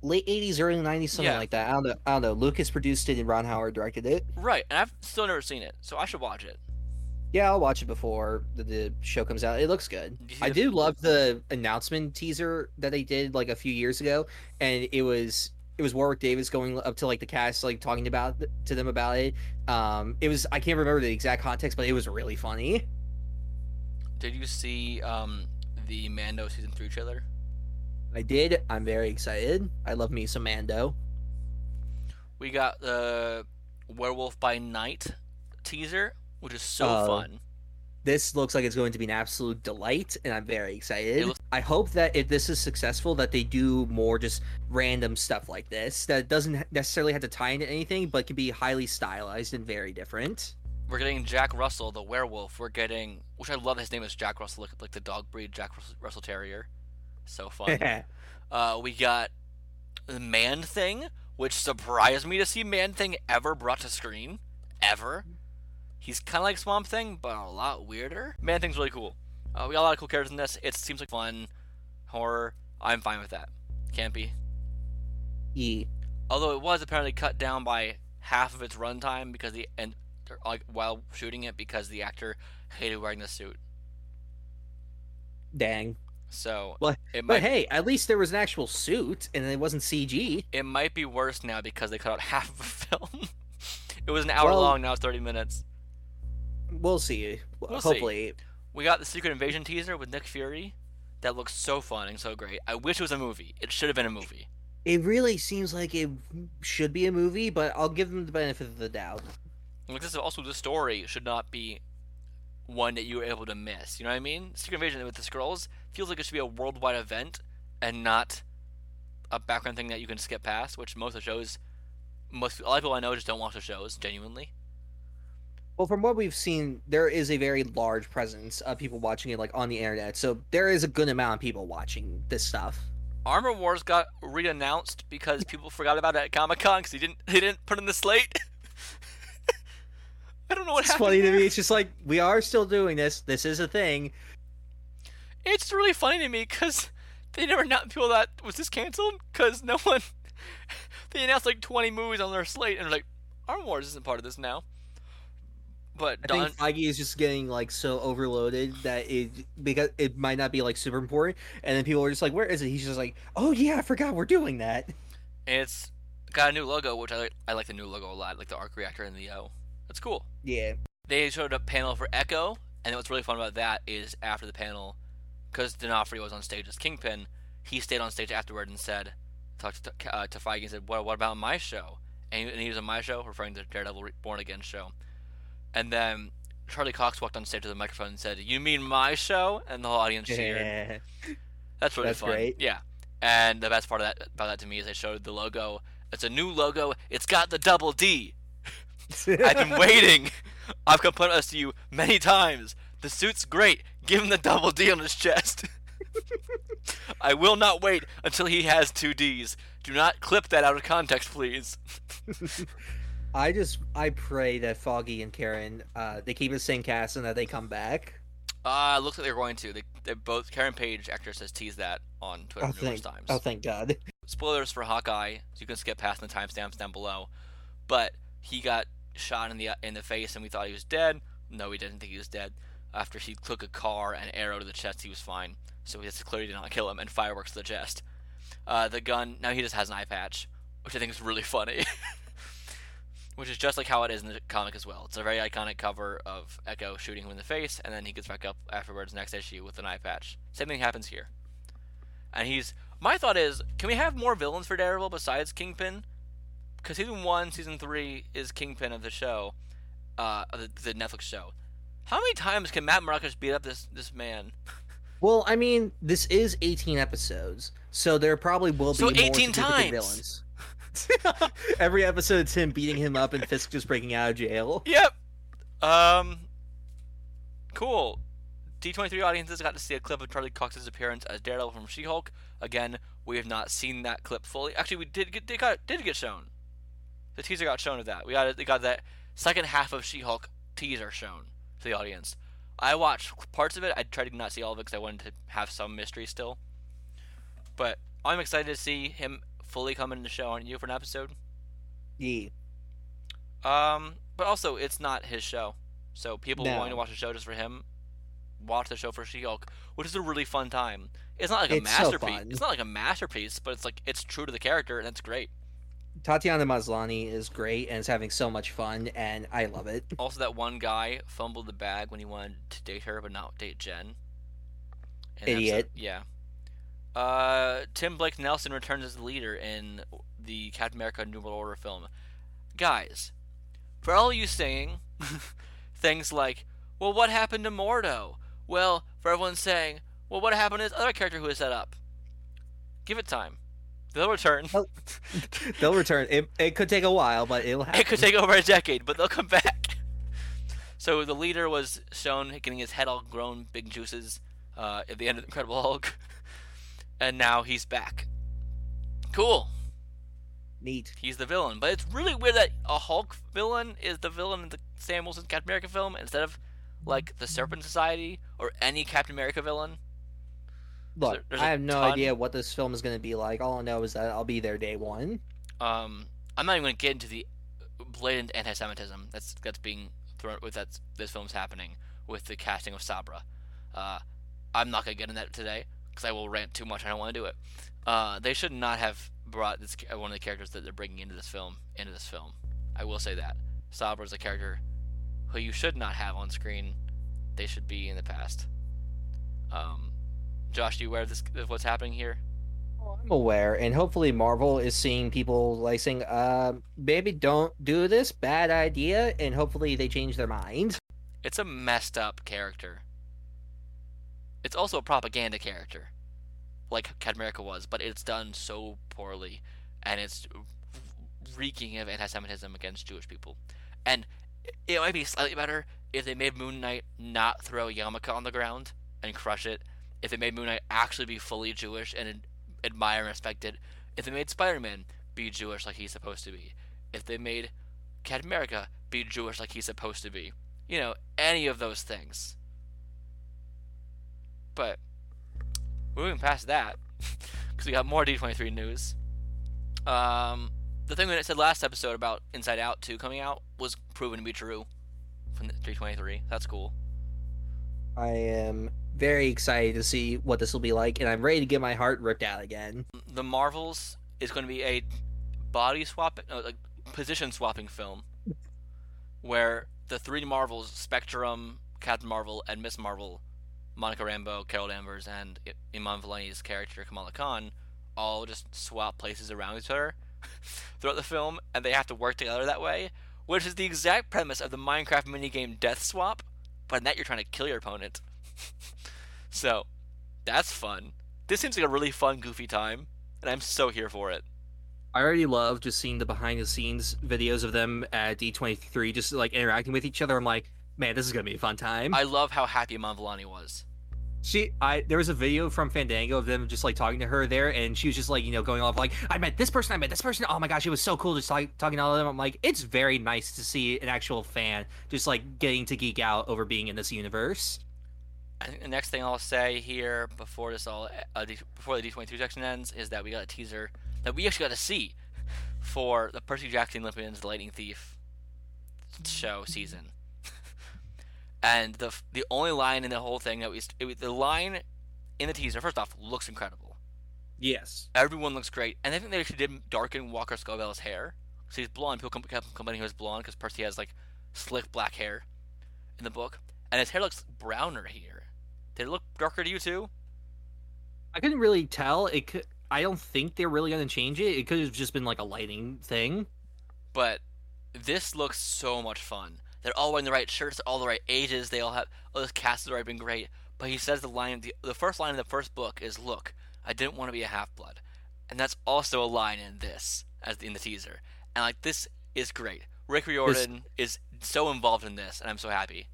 late 80s, early 90s, something Yeah. like that. I don't know. I don't know. Lucas produced it and Ron Howard directed it. Right, and I've still never seen it, so I should watch it. Yeah, I'll watch it before the, the show comes out. It looks good. See I do love the announcement teaser that they did like a few years ago, and it was it was Warwick Davis going up to like the cast, like talking about to them about it. Um, it was I can't remember the exact context, but it was really funny. Did you see um, the Mando season three trailer? I did. I'm very excited. I love me some Mando. We got the Werewolf by Night teaser, which is so Oh. fun. This looks like it's going to be an absolute delight, and I'm very excited. looks- I hope that if this is successful, that they do more just random stuff like this that doesn't necessarily have to tie into anything, but can be highly stylized and very different. We're getting Jack Russell, the werewolf. We're getting, which I love. His name is Jack Russell, like, like the dog breed Jack Russell, Russell Terrier. So fun. uh, we got the Man Thing, which surprised me to see Man Thing ever brought to screen, ever. He's kind of like Swamp Thing, but a lot weirder. Man Thing's really cool. Uh, we got a lot of cool characters in this. It seems like fun horror. I'm fine with that. Can't be. E. Although it was apparently cut down by half of its runtime because the and like while shooting it because the actor hated wearing the suit. Dang. So Well, it But hey, at least there was an actual suit and it wasn't CG. it might be worse now because they cut out half of a film. it was an hour Well- long. Now it's 30 minutes. We'll see. We'll see. Hopefully. We got the Secret Invasion teaser with Nick Fury. That looks so fun and so great. I wish it was a movie. It should have been a movie. It really seems like it should be a movie, but I'll give them the benefit of the doubt. Like this is also the story should not be one that you were able to miss. You know what I mean? Secret Invasion with the scrolls feels like it should be a worldwide event and not a background thing that you can skip past. Which most of the shows, most a lot of people I know just don't watch the shows genuinely. Well, from what we've seen, there is a very large presence of people watching it like on the internet. So there is a good amount of people watching this stuff. Armor Wars got re-announced because people forgot about it at Comic Con because he didn't they didn't put in the slate. I don't know what It's funny to me. It's just like we are still doing this. This is a thing. It's really funny to me because they never announced people that was this canceled because no one. they announced like 20 movies on their slate and they're like, Armor Wars isn't part of this now. But I Don, think Feige is just getting like so overloaded that it because it might not be like super important, and then people are just like, "Where is it?" He's just like, "Oh yeah, I forgot we're doing that." it's got a new logo, which I like. I like the new logo a lot, like the arc reactor and the O. That's cool. Yeah, They showed a panel for Echo, and what's really fun about that is after the panel, because D'Onofrio was on stage as Kingpin, he stayed on stage afterward and said, talked to, uh, to Feige and said, "What, what about my show?" And he, and he was on my show, referring to Daredevil Born Again show. And then Charlie Cox walked on stage to the microphone and said, "You mean my show?" And the whole audience cheered. yeah. That's really That's fun. great. Yeah. And the best part of that about that to me is they showed the logo. It's a new logo. It's got the double D. I've been waiting. I've complained about this to you many times. The suit's great. Give him the double D on his chest. I will not wait until he has two D's. Do not clip that out of context, please. I just I pray that Foggy and Karen uh they keep the same cast and that they come back. Uh, looks like they're going to. They, they both Karen Page, actress, has teased that on Twitter Oh numerous thank, times. oh thank God. spoilers for Hawkeye, so you can skip past the timestamps down below. But he got shot in the in the face, and we thought he was dead. No, we didn't think he was dead. After he took a car and arrow to the chest, he was fine. So this clearly did not kill him, and fireworks to the chest. Uh, the gun now he just has an eye patch, which I think is really funny. which is just like how it is in the comic as well. It's a very iconic cover of Echo shooting him in the face, and then he gets back up afterwards next issue with an eye patch. Same thing happens here. And he's my thought is, can we have more villains for Daredevil besides Kingpin? Because season one, season three is Kingpin of the show, uh, the, the Netflix show. How many times can Matt Murdock just beat up this this man? Well, I mean, this is 18 episodes, so there probably will be So more 18 significant times. villains. Every episode, it's him beating him up and Fisk just breaking out of jail. Yep. Um. Cool. D23 audiences got to see a clip of Charlie Cox's appearance as Daredevil from She-Hulk. Again, we have not seen that clip fully. Actually, we did get did got did get shown. The teaser got shown of that. We got we got that second half of She-Hulk teaser shown to the audience. I watched parts of it. I tried to not see all of it because I wanted to have some mystery still. But I'm excited to see him fully come into the show. Aren't you for an episode? Yeah. Um, but also it's not his show, so people No. wanting to watch the show just for him, watch the show for She-Hulk, which is a really fun time. It's not like a It's masterpiece. fun. It's not like a masterpiece, but it's like it's true to the character, and it's great. Tatiana Maslany is great and is having so much fun, and I love it. Also, that one guy fumbled the bag when he wanted to date her, but not date Jen. And Idiot. yeah. Uh, Tim Blake Nelson returns as the leader in the Captain America New World Order film. Guys, for all you saying things like, well, what happened to Mordo? Well, for everyone saying, well, what happened to this other character who was set up? Give it time. They'll return. Oh. They'll return. It, it could take a while, but it'll happen. It could take over a decade, but they'll come back. So the leader was shown getting his head all grown, big juices, uh, at the end of Incredible Hulk, and now he's back. Cool. Neat. He's the villain, but it's really weird that a Hulk villain is the villain in the Sam Wilson's Captain America film instead of like the Serpent Society or any Captain America villain. Look, there- I have no ton- idea what this film is going to be like. All I know is that I'll be there day one. Um, I'm not even going to get into the blatant anti-Semitism that's that's being thrown with that this film's happening with the casting of Sabra. Uh, I'm not going to get into that today because I will rant too much. I don't want to do it. Uh, they should not have brought this one of the characters that they're bringing into this film into this film. I will say that Sabra is a character who you should not have on screen. They should be in the past. Um, Josh, do you aware of this of what's happening here? I'm aware, and hopefully Marvel is seeing people like saying, "Uh, baby, don't do this, bad idea," and hopefully they change their mind. It's a messed up character. It's also a propaganda character, like Captain America was, but it's done so poorly, and it's reeking of anti-Semitism against Jewish people. And it might be slightly better if they made Moon Knight not throw a yarmulke on the ground and crush it. If they made Moon Knight actually be fully Jewish and admire and respect it. If they made Spider-Man be Jewish like he's supposed to be. If they made America be Jewish like he's supposed to be you know, any of those things. But moving past that, because we got more D23 news. Um, the thing that I said last episode about Inside Out 2 coming out was proven to be true from the D23. That's cool. I am very excited to see what this will be like, and I'm ready to get my heart ripped out again. The Marvels is going to be a body swap, no, like position swapping film, where the three Marvels, Spectrum, Captain Marvel, and Miss Marvel, Monica Rambeau, Carol Danvers, and Iman Vellani's character Kamala Khan, all just swap places around each other throughout the film, and they have to work together that way, which is the exact premise of the Minecraft minigame Death Swap, but in that you're trying to kill your opponent. so, that's fun. This seems like a really fun, goofy time, and I'm so here for it. I already love just seeing the behind the scenes videos of them at D23, just like interacting with each other. I'm like, man, this is gonna be a fun time. I love how happy Iman Vellani was. She, I, there was a video from Fandango of them just like talking to her there, and she was just like, you know, going off like, I met this person, I met this person. Oh my gosh, it was so cool just like talking to all of them. I'm like, it's very nice to see an actual fan just like getting to geek out over being in this universe. I think the next thing I'll say here before this all uh, before the D23 section ends is that we got a teaser that we actually got to see for the Percy Jackson Olympians, the Lightning Thief show season. And the the only line in the whole thing that we it, was- the line in the teaser first off looks incredible. Yes. Everyone looks great, and I think they actually did darken Walker Scobell's hair. So he's blonde. People kept complaining he was blonde because Percy has like slick black hair in the book, and his hair looks browner here. Did it look darker to you too? I couldn't really tell. It could. I don't think they're really gonna change it. It could have just been like a lighting thing. But this looks so much fun. They're all wearing the right shirts, they're all the right ages. They all have. Oh, this cast has already been great. But he says the line, the, the first line in the first book is, "Look, I didn't want to be a half blood," and that's also a line in this, as in the teaser. And like this is great. Rick Riordan is so involved in this, and I'm so happy.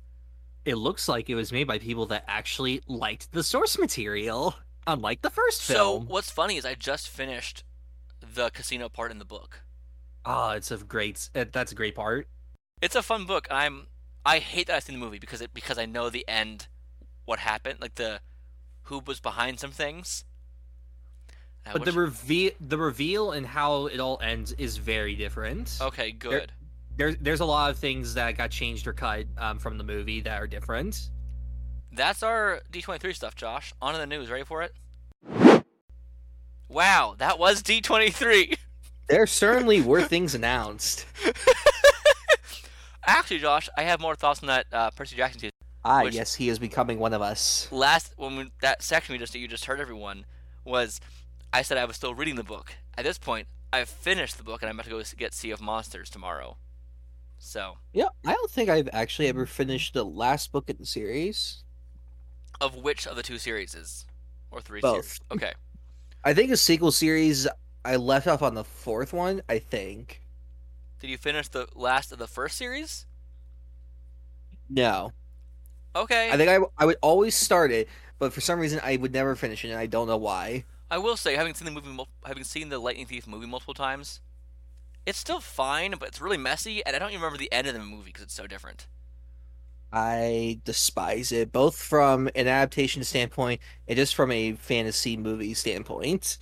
It looks like it was made by people that actually liked the source material, unlike the first film. So what's funny is I just finished the casino part in the book. Oh, it's a great. That's a great part. It's a fun book. I'm I hate that I've seen the movie because it because I know the end, what happened, like the who was behind some things. I But the reveal, the reveal, and how it all ends is very different. okay, good. There's there's a lot of things that got changed or cut um, from the movie that are different. That's our D23 stuff, Josh. On to the news. Ready for it? Wow, that was D23. There certainly were things announced. Actually, Josh, I have more thoughts on that uh, Percy Jackson teaser. Ah, Which- yes, he is becoming one of us. last when we, that section we just you just heard everyone was I said I was still reading the book. At this point, I've finished the book and I'm about to go get Sea of Monsters tomorrow. So, Yeah, I don't think I've actually ever finished the last book in the series. of which of the two series is or three Both. series? Okay. I think a sequel series. I left off on the fourth one. I think. Did you finish the last of the first series? No, Okay. I think I, I would always start it, but for some reason I would never finish it, and I don't know why. I will say, having seen the movie, having seen the Lightning Thief movie multiple times, It's still fine, but it's really messy, and I don't even remember the end of the movie because it's so different. I despise it, both from an adaptation standpoint and just from a fantasy movie standpoint.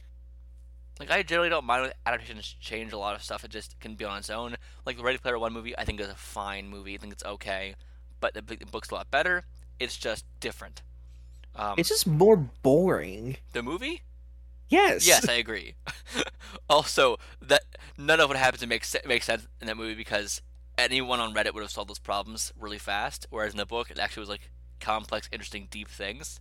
Like I generally don't mind when adaptations change a lot of stuff. It just can be on its own. Like the Ready Player One movie, I think is a fine movie. I think it's okay, but the, the book's a lot better. It's just different. Um, It's just more boring. the movie. Yes. Yes, I agree. also, that none of what happens makes makes sense in that movie because anyone on Reddit would have solved those problems really fast, whereas in the book it actually was like complex, interesting, deep things.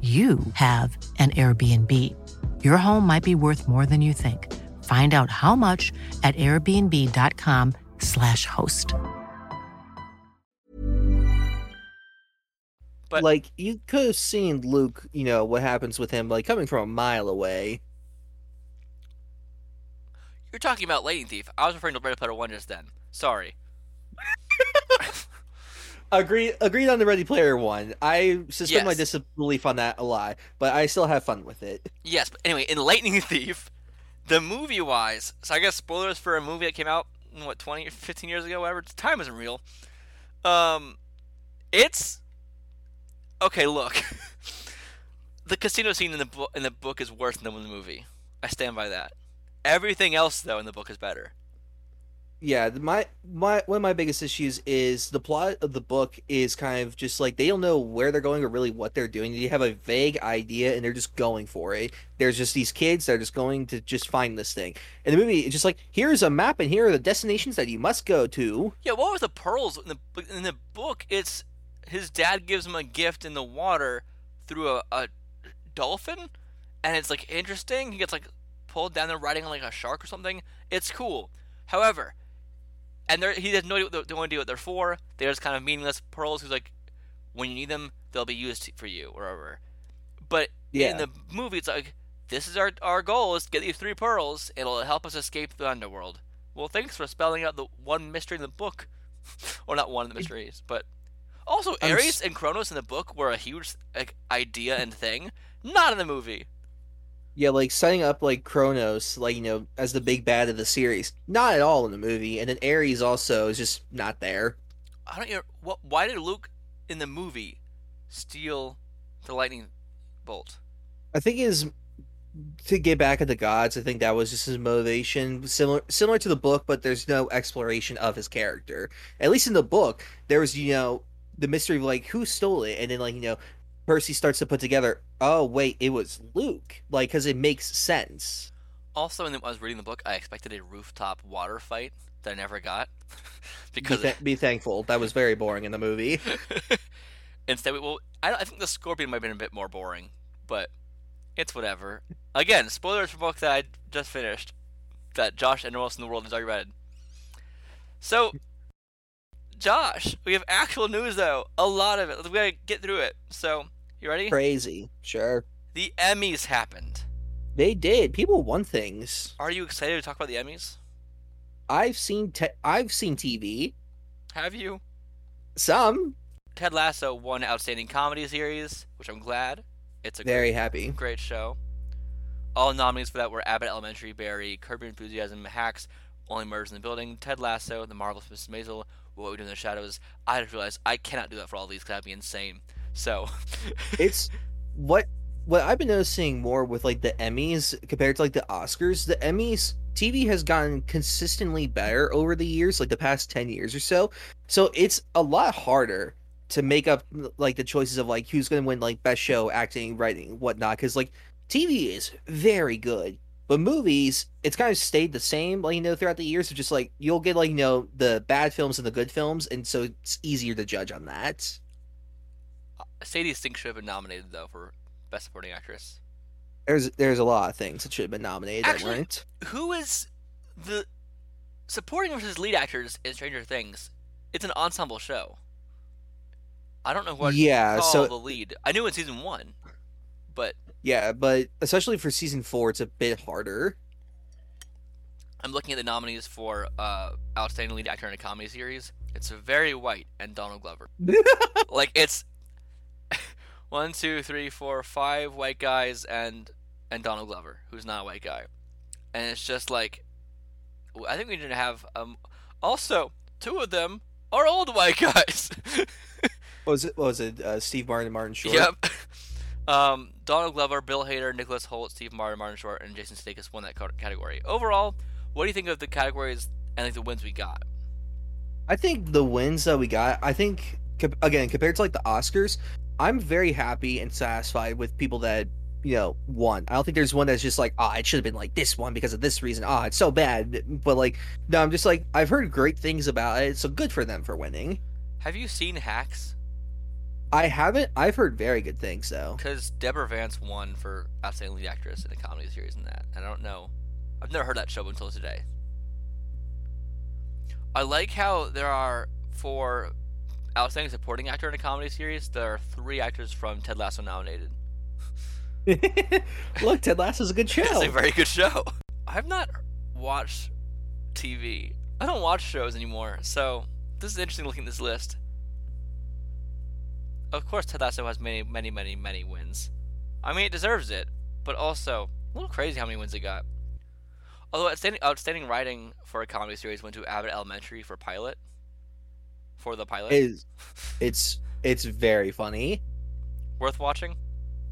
you have an Airbnb. Your home might be worth more than you think. Find out how much at airbnb.com/slash host. But like you could have seen Luke, you know, what happens with him like coming from a mile away. you're talking about Lightning Thief. I was referring to Ready Player One just then. Sorry. Agreed agreed on the Ready Player one. I suspend my disbelief on that a lot, but I still have fun with it. Yes, but anyway, in Lightning Thief, the movie wise, so I guess spoilers for a movie that came out what 20 15 years ago, whatever. Time isn't real. Um it's Okay, look. the casino scene in the book in the book is worse than in the movie. I stand by that. Everything else though in the book is better. Yeah, my my one of my biggest issues is the plot of the book is kind of just like they don't know where they're going or really what they're doing. They have a vague idea and they're just going for it. There's just these kids that are just going to just find this thing. and the movie, it's just like here's a map and here are the destinations that you must go to. Yeah, what was the pearls in the in the book? It's his dad gives him a gift in the water through a, a dolphin, and it's like interesting. He gets like pulled down there riding on like a shark or something. It's cool. However, and he has no idea what they're, they want to do what they're for. They're just kind of meaningless pearls. He's like, when you need them, they'll be used for you, or whatever. But Yeah. in the movie, it's like this is our our goal is to get these three pearls. It'll help us escape the underworld. Well, thanks for spelling out the one mystery in the book, or not one of the mysteries, but also Ares s- and Kronos in the book were a huge like idea and thing, not in the movie. Yeah, like setting up like Kronos, like you know, as the big bad of the series. Not at all in the movie, and then Ares also is just not there. I don't what. Why did Luke in the movie steal the lightning bolt? I think is to get back at the gods. I think that was just his motivation, similar similar to the book, but there's no exploration of his character. At least in the book, there was you know the mystery of like who stole it, and then like you know Percy starts to put together. Oh wait, it was Luke, like because it makes sense. Also, when I was reading the book, I expected a rooftop water fight that I never got Be, because th- be thankful. That was very boring in the movie. instead, we, well, I, I think the scorpion might have been a bit more boring, but it's whatever. Again, spoilers for a book that I just finished, that Josh and else in the world has already read. So, Josh, we have actual news though, a lot of it. We gotta get through it. So, you ready? Crazy. Sure. The Emmys happened. They did. People want things. Are you excited to talk about the Emmys? I've seen te- I've seen TV. Have you? Some. Ted Lasso won Outstanding Comedy Series, which I'm glad. It's a Very great, happy. great show. All nominees for that were Abbott Elementary, Barry, Curb Your Enthusiasm, Hacks, Only Murders in the Building, Ted Lasso, The Marvelous Mrs. Maisel, What We Do in the Shadows. I just realized I cannot do that for all these because that'd be insane. So, It's what what I've been noticing more with like the Emmys compared to like the Oscars. The Emmys TV has gotten consistently better over the years, like the past 10 years or so. So it's a lot harder to make up like the choices of like who's going to win like best show, acting, writing, whatnot. Because like TV is very good, but movies it's kind of stayed the same, like you know, throughout the years. Of just like you'll get like you know the bad films and the good films, and so it's easier to judge on that. Sadie Sink should have been nominated, though, for Best Supporting Actress. There's there's a lot of things that should have been nominated that weren't. Who is the supporting versus lead actors in Stranger Things? It's an ensemble show. I don't know what Yeah, call so- the lead. I knew in season one, but Yeah, but especially for season four, it's a bit harder. I'm looking at the nominees for uh, outstanding lead actor in a comedy series. It's very white and Donald Glover. like it's one, two, three, four, five white guys and and Donald Glover, who's not a white guy, and it's just like I think we need to have um also two of them are old white guys. What was it? What was it? Uh, Steve Martin, and Martin Short. Yep. Um, Donald Glover, Bill Hader, Nicholas Hoult, Steve Martin, Martin Short, and Jason Sudeikis won that category. Overall, what do you think of the categories and like the wins we got? I think the wins that we got. I think again compared to like the Oscars, I'm very happy and satisfied with people that you know won. I don't think there's one that's just like, ah, it should have been like this one because of this reason. Ah, it's so bad. But like, no, I'm just like, I've heard great things about it, so good for them for winning. Have you seen Hacks? I haven't. I've heard very good things though. Because Deborah Vance won for outstanding lead actress in a comedy series and that. I don't know. I've never heard that show until today. I like how there are for outstanding supporting actor in a comedy series. There are three actors from Ted Lasso nominated. Look, Ted Lasso's a good show. It's a very good show. I've not watched TV. I don't watch shows anymore, so this is interesting looking at this list. Of course, Ted Lasso has many, many, many, many wins. I mean, it deserves it, but also a little crazy how many wins it got. Although outstanding, outstanding writing for a comedy series went to Abbott Elementary for pilot. For the pilot, is it's it's very funny. worth watching.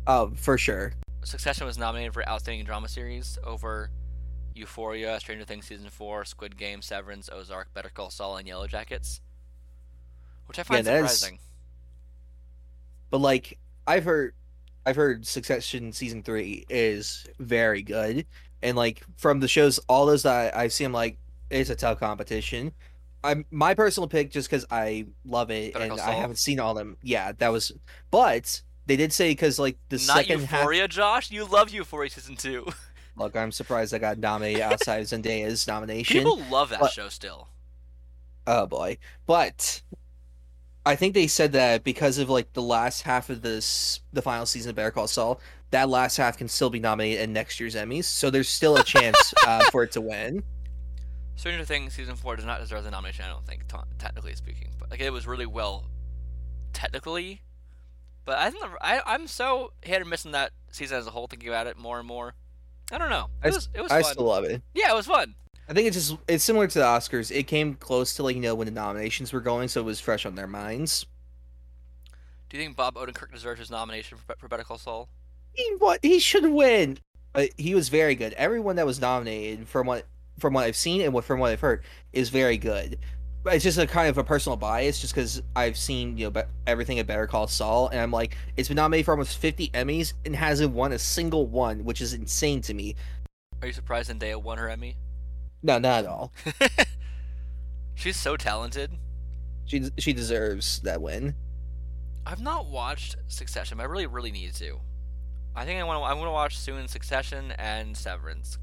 Oh, for sure. Succession was nominated for Outstanding Drama Series over Euphoria, Stranger Things Season 4, Squid Game, Severance, Ozark, Better Call Saul, and Yellow Jackets. Which I find Yeah, that is- surprising. But like I've heard I've heard Succession season three is very good. And like from the shows all those that I've seen like it's a tough competition. I'm my personal pick just because I love it Better and Call I Saul? haven't seen all of them. Yeah, that was but they did say because like the Not second half Euphoria, Josh? You love Euphoria Season 2. look, I'm surprised I got nominated outside of Zendaya's nomination. People love that but- show still. Oh boy. But I think they said that because of like the last half of this the final season of Better Call Saul, that last half can still be nominated in next year's Emmys. So there's still a chance uh, for it to win. Stranger Things Season 4 does not deserve the nomination, I don't think, t- technically speaking. But like, it was really well technically. But I think the, I, I'm so hit or miss in that season as a whole, thinking about it more and more. I don't know. It s- was, it was I fun. still love it. Yeah, it was fun. I think it's just it's similar to the Oscars. It came close to like you know when the nominations were going, so it was fresh on their minds. Do you think Bob Odenkirk deserves his nomination for, for Better Call Saul? He what he should win. But he was very good. Everyone that was nominated from what from what I've seen and what from what I've heard is very good. But it's just a kind of a personal bias, just because I've seen you know everything at Better Call Saul, and I'm like, it's been nominated for almost 50 Emmys and hasn't won a single one, which is insane to me. Are you surprised Zendaya won her Emmy? No, not at all. She's so talented. She she deserves that win. I've not watched Succession. But I really, really need to. I think I want to. I'm going to watch soon Succession and Severance.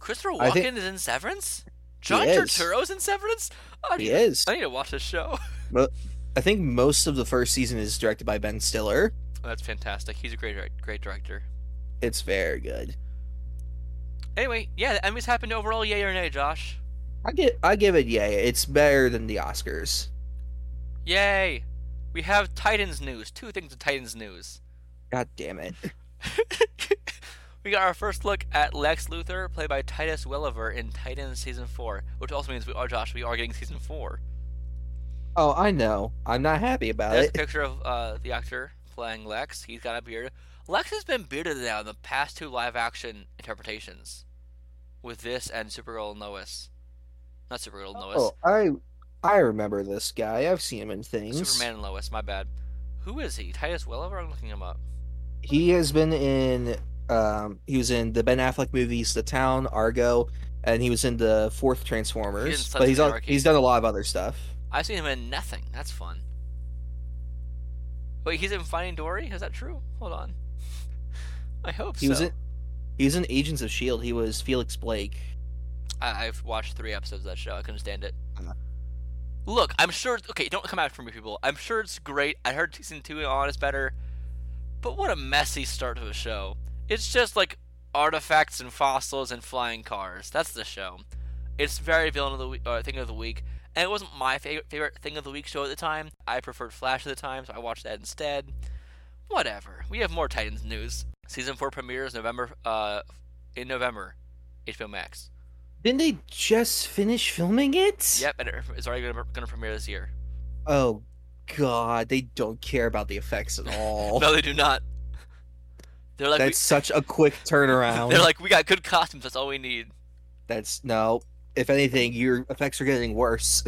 Christopher Walken think- is in Severance. John is. Turturro's in Severance. I He is. I need to watch this show. Mo- I think most of the first season is directed by Ben Stiller. That's fantastic. He's a great, great director. It's very good. Anyway, yeah, the Emmys happened overall. Yay or nay, Josh? I get I give it yay. It's better than the Oscars. Yay! We have Titans news. Two things of Titans news. God damn it. we got our first look at Lex Luthor, played by Titus Welliver in Titans season four, which also means we are Josh. We are getting season four. Oh, I know. I'm not happy about it. There's a picture of uh, the actor playing Lex. He's got a beard. Lex has been bearded now in the past two live-action interpretations, with this and Supergirl and Lois. Not Supergirl and Lois. Oh, I I remember this guy. I've seen him in things. Superman and Lois. My bad. Who is he? Titus Welliver. I'm looking him up. He has been in um he was in the Ben Affleck movies The Town, Argo, and he was in the fourth Transformers. Sons But he's he's done a lot of other stuff. I've seen him in nothing. That's fun. Wait, he's in Finding Dory? Is that true? Hold on. I hope He so. was in he was in Agents of Shield. He was Felix Blake. I- I've watched three episodes of that show. I couldn't stand it. Look, I'm sure. Okay, don't come after me, people. I'm sure it's great. I heard season two on is better, but what a messy start to a show. It's just like artifacts and fossils and flying cars. That's the show. It's very villain of the week, uh, thing of the week, and it wasn't my favorite favorite thing of the week show at the time. I preferred Flash at the time, so I watched that instead. Whatever. We have more Titans news. Season four premieres November. Uh, in November, HBO Max. Didn't they just finish filming it? Yep, and it's already gonna, gonna premiere this year. Oh god, they don't care about the effects at all. No, they do not. They're like, That's such a quick turnaround. they're like, we got good costumes. That's all we need. That's no. If anything, your effects are getting worse.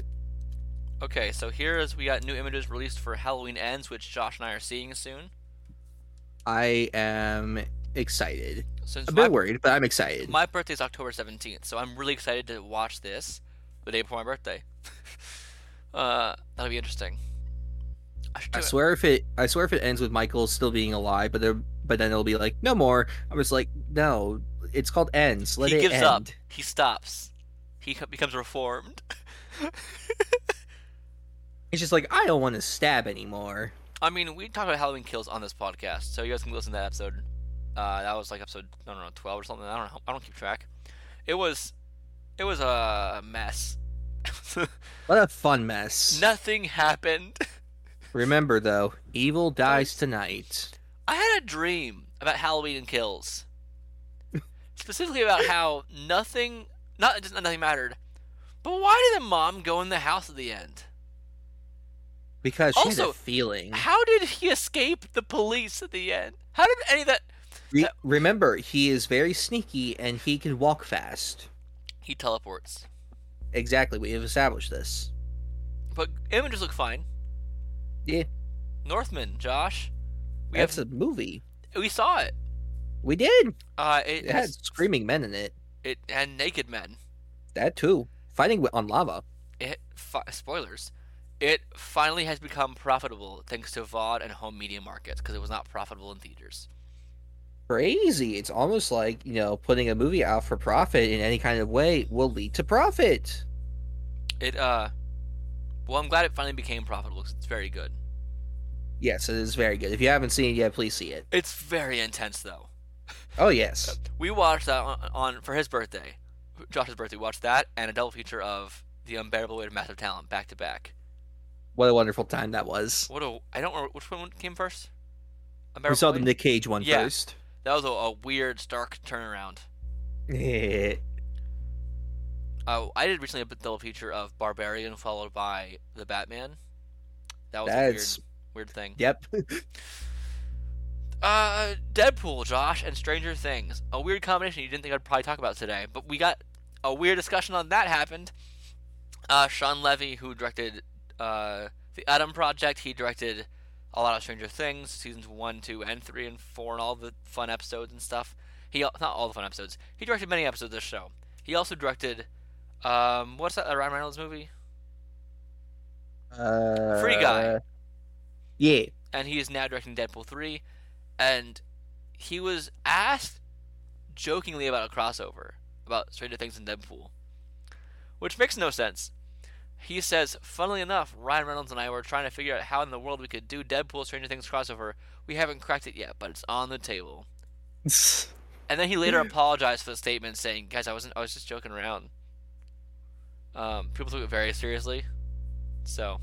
Okay, so here is we got new images released for Halloween Ends, which Josh and I are seeing soon. I am excited. Since A my, bit worried, but I'm excited. my birthday is October seventeenth, so I'm really excited to watch this the day before my birthday. uh, that'll be interesting. I, I it. swear if it I swear if it ends with Michael still being alive, but there but then it'll be like no more. I was like no, it's called ends. Let he gives end. up. He stops. He co- becomes reformed. It's just like I don't want to stab anymore. I mean, we talk about Halloween kills on this podcast, so you guys can listen to that episode. Uh, that was like episode I don't know twelve or something. I don't know. I don't keep track. It was, it was a mess. What a fun mess. Nothing happened. Remember though, evil dies tonight. I had a dream about Halloween and kills, specifically about how nothing, not just nothing mattered, but why did the mom go in the house at the end? Because she had Also, a feeling. How did he escape the police at the end? How did any of that? Re- remember, he is very sneaky and he can walk fast. He teleports, Exactly, we have established this. but images look fine. Yeah, Northman, Josh. We that's have, a movie. we saw it. We did. Uh, it, It had screaming men in it. it and naked men. That too. Fighting on lava. It fi- spoilers. It finally has become profitable thanks to VOD and home media markets because it was not profitable in theaters. Crazy. It's almost like, you know, putting a movie out for profit in any kind of way will lead to profit. It uh, well, I'm glad it finally became profitable because it's very good. Yes, it is very good. If you haven't seen it yet, please see it. It's very intense though. Oh, yes. We watched that on, on for his birthday, Josh's birthday. We watched that and a double feature of The Unbearable Weight of Massive Talent back to back. What a wonderful time that was. What a I don't remember which one came first. We Unbearable saw the Weight? Nick Cage one Yeah. first. That was a, a weird, stark turnaround. Uh, I did recently a double feature of Barbarian followed by the Batman. That was That's- weird, weird thing. Yep. Uh, Deadpool, Josh, and Stranger Things. A weird combination you didn't think I'd probably talk about today, but we got a weird discussion on that happened. Uh, Shawn Levy, who directed uh, the Adam Project, he directed a lot of Stranger Things, seasons one, two, and three, and four, and all the fun episodes and stuff. He not all the fun episodes. He directed many episodes of this show. He also directed, um, what's that Ryan Reynolds movie? Uh, Free Guy. Yeah. and he is now directing Deadpool 3. And he was asked jokingly about a crossover about Stranger Things and Deadpool, which makes no sense. He says, funnily enough, Ryan Reynolds and I were trying to figure out how in the world we could do Deadpool Stranger Things crossover. We haven't cracked it yet, but it's on the table. And then he later apologized for the statement, saying, "Guys, I wasn't. I was just joking around." Um, people took it very seriously, so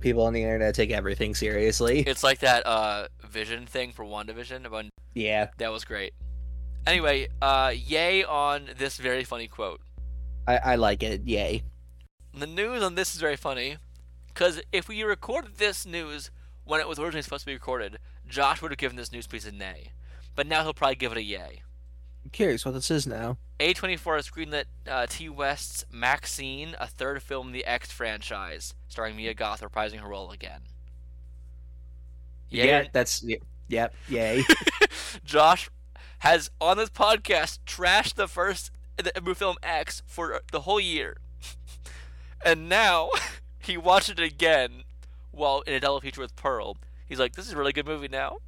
People on the internet take everything seriously. it's like that uh, Vision thing for WandaVision about Yeah, That was great. Anyway, uh, yay on this very funny quote. I, I like it. Yay. The news on this is very funny, because if we recorded this news when it was originally supposed to be recorded, Josh would have given this news piece a nay. But now he'll probably give it a yay. I'm curious what this is now. A24 has greenlit uh, T. West's Maxine, a third film in the X franchise, starring Mia Goth reprising her role again. Yay yeah, that's yeah, yep. Yay. Josh has on this podcast trashed the first the film X for the whole year, and now he watched it again while in a double feature with Pearl. He's like, "This is a really good movie now."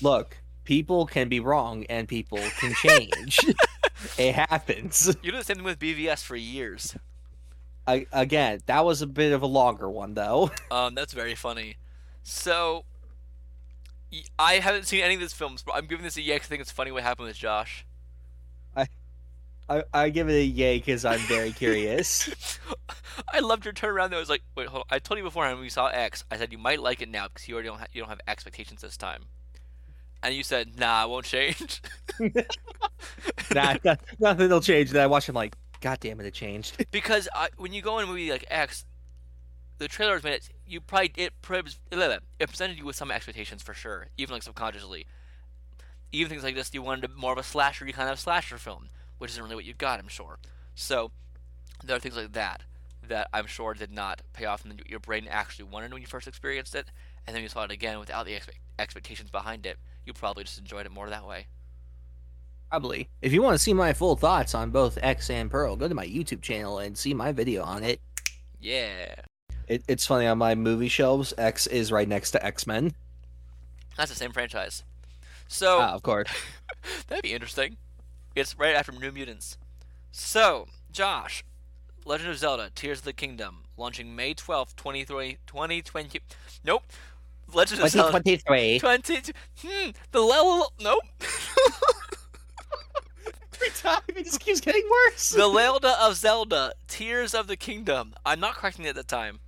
Look, people can be wrong and people can change. it happens. You did the same thing with BVS for years. I, again, that was a bit of a longer one though. Um, that's very funny. So, I haven't seen any of these films, but I'm giving this a yay 'cause I think it's funny what happened with Josh. I, I give it a yay because I'm very curious. I loved your turnaround. Though I was like, wait, hold on. I told you beforehand when we saw X. I said you might like it now because you already don't ha- you don't have expectations this time. And you said, nah, it won't change. nah, no- nothing will change. Then I watched him like, God damn it, it changed. because I, when you go in a movie like X, the trailers made it. You probably it, it presented you with some expectations for sure, even like subconsciously. Even things like this, you wanted a- more of a slasher kind of slasher film, which isn't really what you got, I'm sure. So there are things like that that I'm sure did not pay off, and your brain actually wanted when you first experienced it, and then you saw it again without the expe- expectations behind it. You probably just enjoyed it more that way. Probably. If you want to see my full thoughts on both X and Pearl, go to my YouTube channel and see my video on it. Yeah, it it's funny on my movie shelves. X is right next to X Men. that's the same franchise. So Ah, of course. That'd be interesting. It's right after New Mutants. So, Josh, Legend of Zelda: Tears of the Kingdom, launching May twelfth, 2020. 2020 nope. Legend of Zelda 2023. 20. Hmm. The level. Nope. Every time it just keeps getting worse. the Zelda of Zelda: Tears of the Kingdom. I'm not correcting it at the time.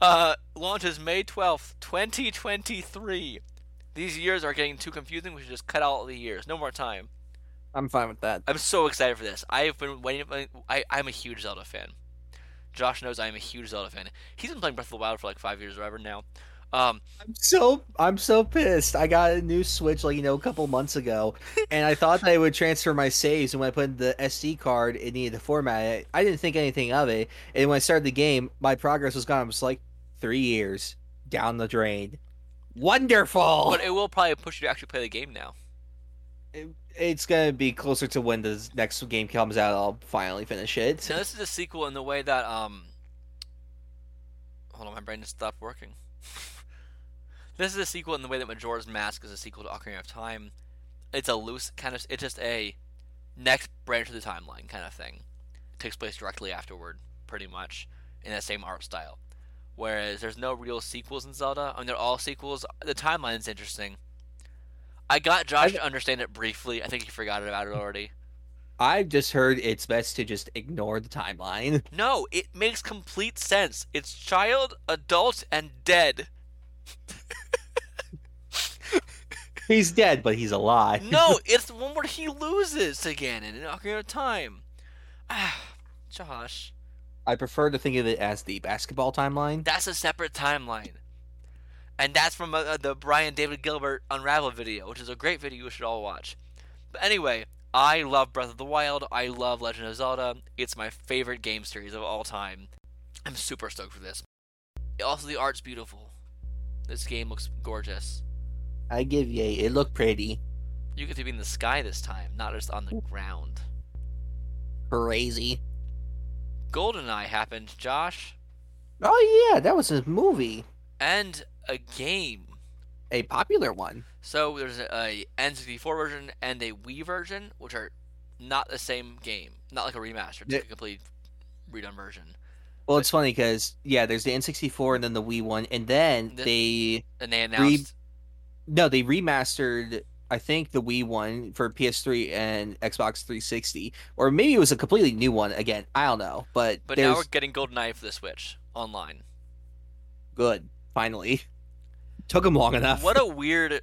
Uh, launches May twelfth, 2023. These years are getting too confusing. We should just cut out all the years. No more time. I'm fine with that. I'm so excited for this. I have been waiting. I, I'm a huge Zelda fan. Josh knows I am a huge Zelda fan. He's been playing Breath of the Wild for like five years or whatever now. Um, I'm so I'm so pissed. I got a new Switch like you know a couple months ago, and I thought they would transfer my saves. And when I put in the SD card, it needed to format it. I didn't think anything of it. And when I started the game, my progress was gone. I was like, three years down the drain. Wonderful. but it will probably push you to actually play the game now. it's gonna be closer to when the next game comes out. I'll finally finish it. Now this is a sequel in the way that um. Hold on, my brain just stopped working. this is a sequel in the way that Majora's Mask is a sequel to Ocarina of Time. It's a loose kind of. It's just a next branch of the timeline kind of thing. It takes place directly afterward, pretty much in that same art style. Whereas there's no real sequels in Zelda. I mean, they're all sequels. The timeline's interesting. I got Josh to understand it briefly. I think he forgot about it already. I've just heard it's best to just ignore the timeline. No, it makes complete sense. It's child, adult, and dead. He's dead, but he's alive. No, it's the one where he loses to Ganon in Ocarina of Time. Ah, Josh, I prefer to think of it as the basketball timeline. that's a separate timeline. And that's from uh, the Brian David Gilbert Unravel video, which is a great video you should all watch. But anyway, I love Breath of the Wild. I love Legend of Zelda. It's my favorite game series of all time. I'm super stoked for this. Also, the art's beautiful. This game looks gorgeous. I give yay. It looked pretty. You get to be in the sky this time, not just on the ground. Crazy. GoldenEye happened, Josh, Oh yeah, that was a movie, and a game. a popular one. So there's a, a N64 version and a Wii version, which are not the same game, not like a remaster, it's Yeah. a complete redone version. Well, it's funny because yeah, there's the N64 and then the Wii one, and then This- they And they announced no, they remastered. I think the Wii one for PS3 and Xbox 360, or maybe it was a completely new one. Again, I don't know, but, But there's now we're getting GoldenEye for the Switch online. good. Finally, took them long enough. What a weird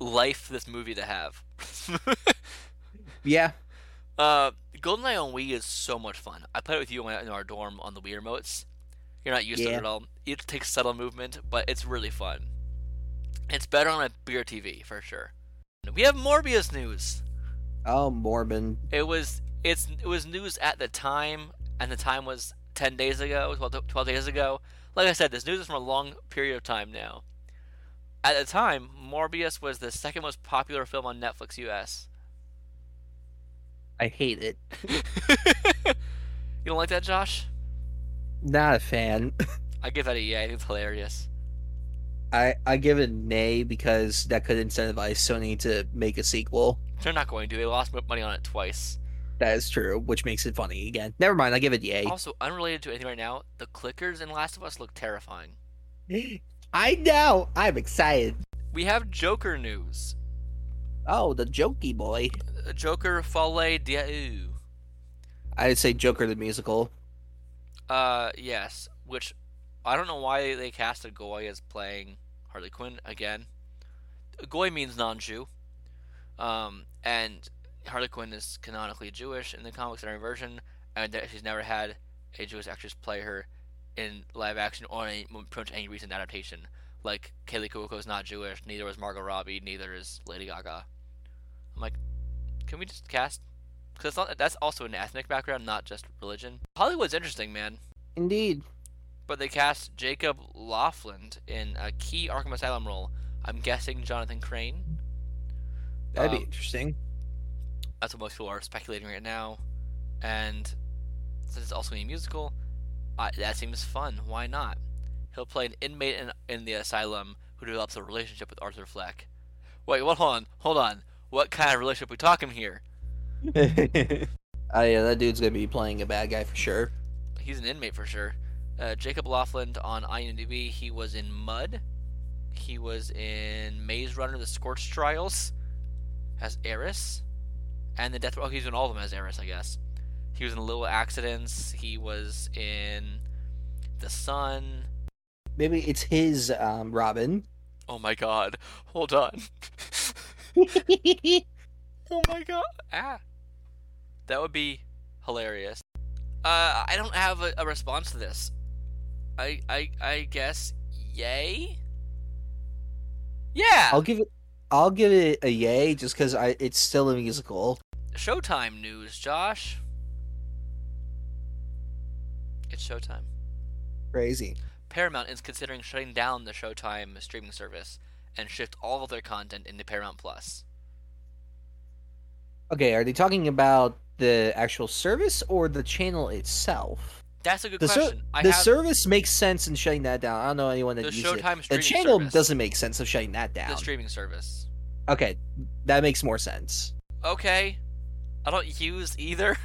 life this movie to have. yeah, uh, GoldenEye on Wii is so much fun. I played it with you in our dorm on the Wii remotes. You're not used to it at all. It takes subtle movement, but it's really fun. It's better on a bigger TV for sure. We have Morbius news. oh Morbin. It was it's it was news at the time, and the time was ten days ago, 12, 12 days ago. Like I said, this news is from a long period of time now. At the time, Morbius was the second most popular film on Netflix US. I hate it. you don't like that, Josh? Not a fan. I give that a yeah. I think it's hilarious. I I give it an A because that could incentivize Sony to make a sequel. They're not going to. They lost money on it twice. That is true, which makes it funny again. Never mind, I give it yay. Also, unrelated to anything right now, the clickers in Last of Us look terrifying. I know. I'm excited. We have Joker news. Oh, the Jokey boy. Uh, Joker Folie à Deux. I'd say Joker the musical. Uh, yes. Which I don't know why they casted Goy as playing Harley Quinn again. Goy means non-Jew. Um, and Harley Quinn is canonically Jewish in the comics and every version, and she's never had a Jewish actress play her in live action or any, pretty much any recent adaptation. Like Kaley Cuoco is not Jewish, neither is Margot Robbie, neither is Lady Gaga. I'm like, can we just cast? Because that's also an ethnic background, not just religion. Hollywood's interesting, man. Indeed. But they cast Jacob Lofland in a key Arkham Asylum role. I'm guessing Jonathan Crane. That'd Um, be interesting. That's what most people are speculating right now. And since it's also a musical, I, that seems fun. Why not? He'll play an inmate in, in the asylum who develops a relationship with Arthur Fleck. Wait, hold on, hold on. What kind of relationship we talking here? Oh yeah, that dude's gonna be playing a bad guy for sure. He's an inmate for sure. Uh, Jacob Lofland on IMDb. He was in Mud. He was in Maze Runner: The Scorch Trials as Aris, and the Death. Oh, he's in all of them as Aris, I guess. He was in Little Accidents. He was in The Sun. Maybe it's his um, Robin. Oh my God! Hold on. oh my God! Ah, that would be hilarious. Uh, I don't have a, a response to this. I, I, I guess, yay. Yeah. I'll give it. I'll give it a yay just because I it's still a musical. Showtime news, Josh. It's Showtime. Crazy. Paramount is considering shutting down the Showtime streaming service and shift all of their content into Paramount Plus. Okay, are they talking about the actual service or the channel itself? That's a good The, question. I the have service makes sense in shutting that down. I don't know anyone that the uses Showtime it. The channel service. doesn't make sense of shutting that down. the streaming service. Okay, that makes more sense. Okay, I don't use either,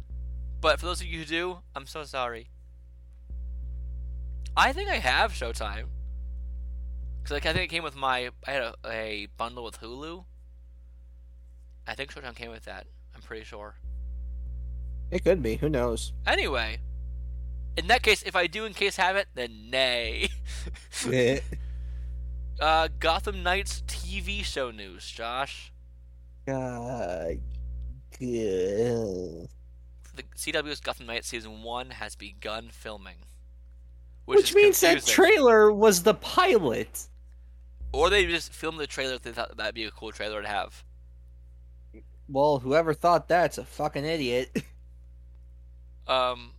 but for those of you who do, I'm so sorry. I think I have Showtime. Cause like I think it came with my I had a, a bundle with Hulu. I think Showtime came with that. I'm pretty sure. It could be. Who knows? Anyway, in that case, if I do in case have it, then nay. Uh, Gotham Knights TV show news, Josh. uh, good. The CW's Gotham Knights season one has begun filming, Which, is means that trailer was the pilot. Or they just filmed the trailer if they thought that'd be a cool trailer to have. Well, whoever thought that's a fucking idiot. Um,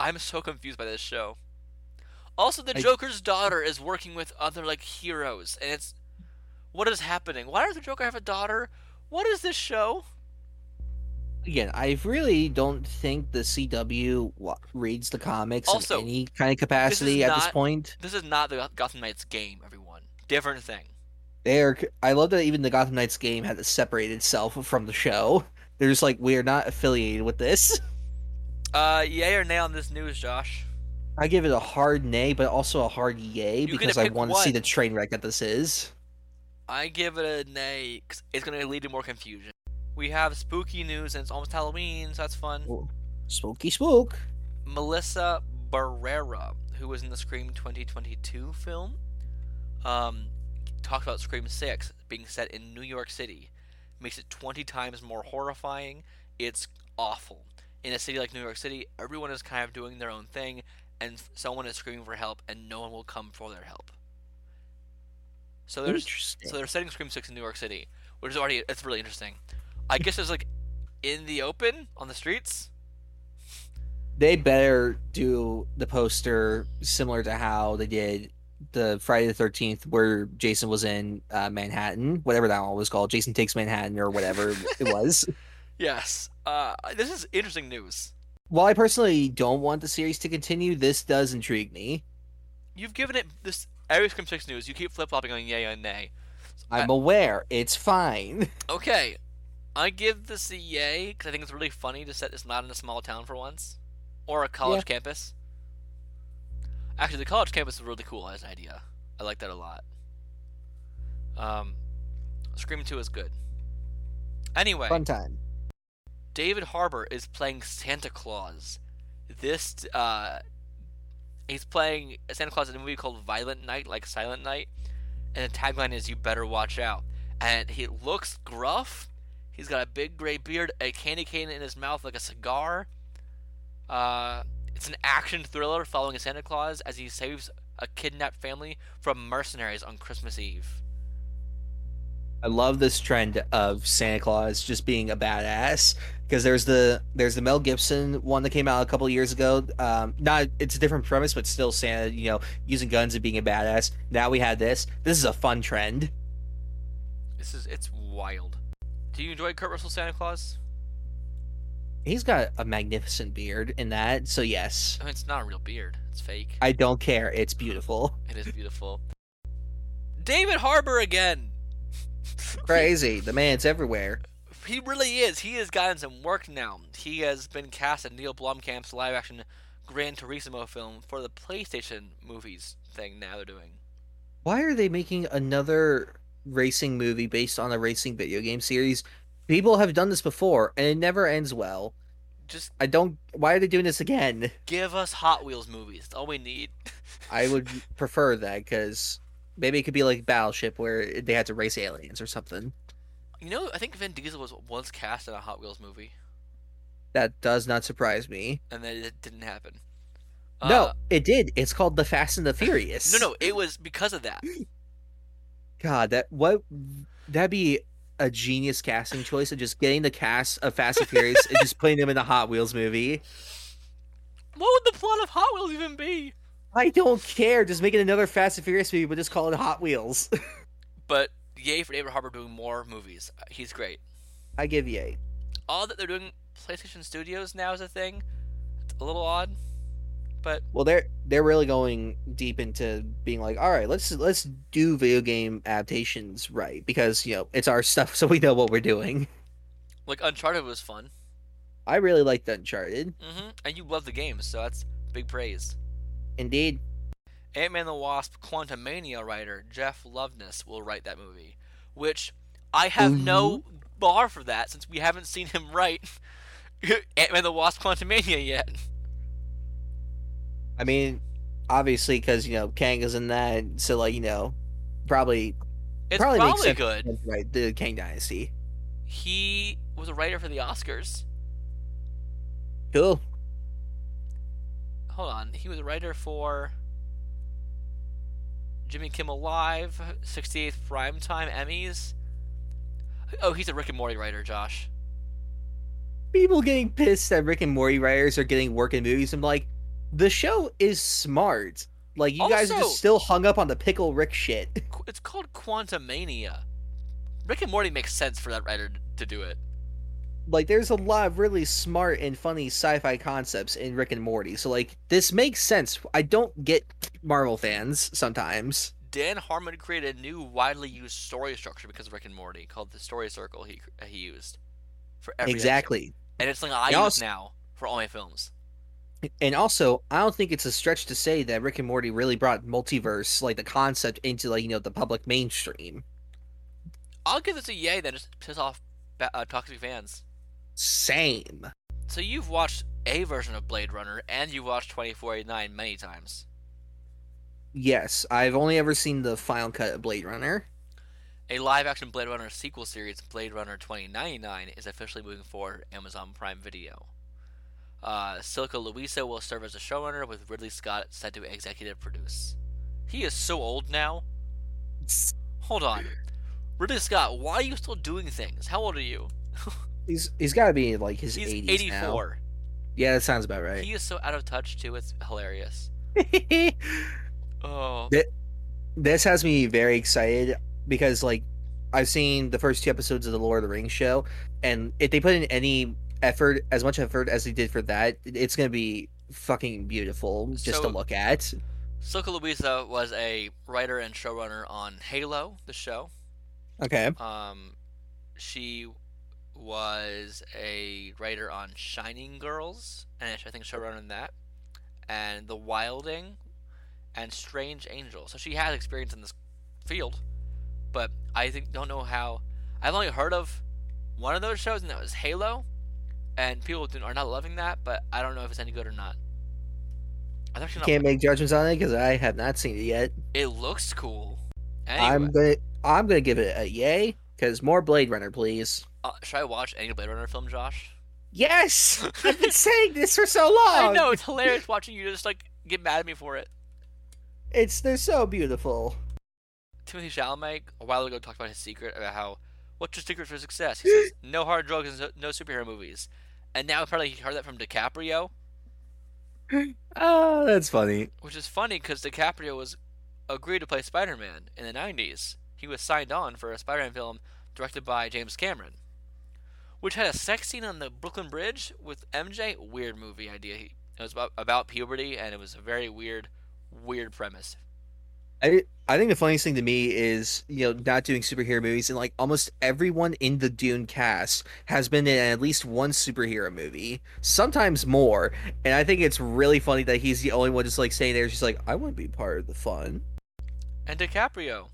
I'm so confused by this show. Also, the I- Joker's daughter is working with other like heroes, and it's What is happening? Why does the Joker have a daughter? What is this show? Again, I really don't think the CW reads the comics Also, in any kind of capacity at this point. This is not the Gotham Knights game, everyone. Different thing. They're. I love that even the Gotham Knights game had to separate itself from the show. They're just like we are not affiliated with this. Uh, yay or nay on this news, Josh? I give it a hard nay, but also a hard yay to because I want to see the train wreck that this is. I give it a nay 'cause it's going to lead to more confusion. We have spooky news and it's almost Halloween, so that's fun. Spooky spook. Melissa Barrera, who was in the Scream 2022 film, um, talked about Scream 6 being set in New York City. Makes it 20 times more horrifying. It's awful. In a city like New York City, everyone is kind of doing their own thing, and someone is screaming for help, and no one will come for their help. So there's so they're setting Scream 6 in New York City, which is already it's really interesting. I guess it's like in the open on the streets. They better do the poster similar to how they did the Friday the Thirteenth, where Jason was in uh, Manhattan, whatever that one was called. Jason takes Manhattan or whatever it was. Yes. Uh, this is interesting news. While I personally don't want the series to continue, this does intrigue me. You've given it this every Scream Six news. You keep flip flopping on yay and nay. I'm aware it's fine. Okay, I give this a yay because I think it's really funny to set this not in a small town for once, or a college campus. Actually, the college campus is really cool as an idea. I like that a lot. Um, Scream Two is good. Anyway, Fun time. David Harbour is playing Santa Claus. This uh he's playing Santa Claus in a movie called Violent Night, like Silent Night, and the tagline is "You better watch out." And he looks gruff. He's got a big gray beard, a candy cane in his mouth like a cigar. Uh, it's an action thriller following Santa Claus as he saves a kidnapped family from mercenaries on Christmas Eve. I love this trend of Santa Claus just being a badass because there's the there's the Mel Gibson one that came out a couple years ago. Um, not it's a different premise, but still Santa, you know, using guns and being a badass. Now we had this. This is a fun trend. This is it's wild. Do you enjoy Kurt Russell Santa Claus? He's got a magnificent beard in that, so yes, I mean, it's not a real beard. It's fake. I don't care. It's beautiful. It is beautiful. David Harbour again. Crazy. The man's everywhere. He really is. He has gotten some work now. He has been cast in Neil Blomkamp's live-action Gran Turismo film for the PlayStation movies thing. Now they're doing. Why are they making another racing movie based on a racing video game series? People have done this before, and it never ends well. Just I don't. Why are they doing this again? give us Hot Wheels movies. That's all we need. I would prefer that because maybe it could be like Battleship where they had to race aliens or something. You know, I think Vin Diesel was once cast in a Hot Wheels movie, That does not surprise me. and then it didn't happen. no, Uh, it did. It's called The Fast and the Furious. no, no, it was because of that. God, that what that'd be a genius casting choice of just getting the cast of Fast and Furious and just putting them in a Hot Wheels movie. What would the plot of Hot Wheels even be? I don't care. Just make it another Fast and Furious movie, but just call it Hot Wheels. But yay for David Harbour doing more movies. He's great. I give yay. All that they're doing PlayStation Studios now is a thing. It's a little odd, but Well, they're they're really going deep into being like, all right, let's let's do video game adaptations right because you know it's our stuff, so we know what we're doing. like Uncharted was fun. I really liked Uncharted. Mm-hmm. And you love the game, so that's big praise. Indeed, Ant-Man the Wasp Quantumania writer Jeff Loveness will write that movie, which I have no mm-hmm. bar for that since we haven't seen him write Ant-Man the Wasp Quantumania yet. I mean, obviously because you know Kang is in that, so like you know, probably It's probably, probably, good. for him to write the Kang Dynasty. He was a writer for the Oscars. Cool. Hold on, he was a writer for Jimmy Kimmel Live, 68th Primetime Emmys. Oh, he's a Rick and Morty writer, Josh. People getting pissed that Rick and Morty writers are getting work in movies. I'm like, the show is smart. Like you guys are just still hung up on the pickle Rick shit. It's called Quantumania. Rick and Morty makes sense for that writer to do it. Like there's a lot of really smart and funny sci-fi concepts in Rick and Morty. So like this makes sense. I don't get Marvel fans sometimes. Dan Harmon created a new, widely used story structure because of Rick and Morty called the story circle. He he used for every episode. exactly. and it's something I use also- now for all my films. And also, I don't think it's a stretch to say that Rick and Morty really brought multiverse, like the concept, into like you know the public mainstream. I'll give this a yay. that just piss off uh, toxic fans. Same. So you've watched a version of Blade Runner, and you've watched 2049 many times. Yes, I've only ever seen the final cut of Blade Runner. A live-action Blade Runner sequel series, Blade Runner 2099, is officially moving forward Amazon Prime Video. Uh, Silka Luisa will serve as a showrunner, with Ridley Scott set to executive produce. He is so old now. Hold on, Ridley Scott, why are you still doing things? How old are you? He's he's got to be in, like his He's 80s 84. now. Yeah, that sounds about right. He is so out of touch too. It's hilarious. Oh, Th- this has me very excited because like I've seen the first two episodes of the Lord of the Rings show, and if they put in any effort, as much effort as they did for that, it's gonna be fucking beautiful just So- to look at. Silka Luisa was a writer and showrunner on Halo, the show. Okay. Um, she was a writer on Shining Girls, and I think showrunner in that, and The Wilding, and Strange Angel. So she has experience in this field, but I think don't know how. I've only heard of one of those shows, and that was Halo, and people do, are not loving that, but I don't know if it's any good or not. Actually not. Can't make judgments on it because I have not seen it yet. It looks cool. Anyway, I'm gonna I'm gonna give it a yay because more Blade Runner, please. Uh, should I watch any Blade Runner film, Josh? Yes, I've been saying this for so long. I know it's hilarious watching you just like get mad at me for it. It's they're so beautiful. Timothée Chalamet a while ago talked about his secret about how what's your secret for success? He says no hard drugs and no superhero movies. And now apparently he heard that from DiCaprio, Oh, that's funny. which is funny because DiCaprio was agreed to play Spider-Man in the '90s. He was signed on for a Spider-Man film directed by James Cameron, which had a sex scene on the Brooklyn Bridge with MJ. Weird movie idea. It was about, about puberty, and it was a very weird, weird premise. I I think the funniest thing to me is you know not doing superhero movies and like almost everyone in the Dune cast has been in at least one superhero movie, sometimes more. And I think it's really funny that he's the only one just like saying there, just like I want to be part of the fun. And DiCaprio.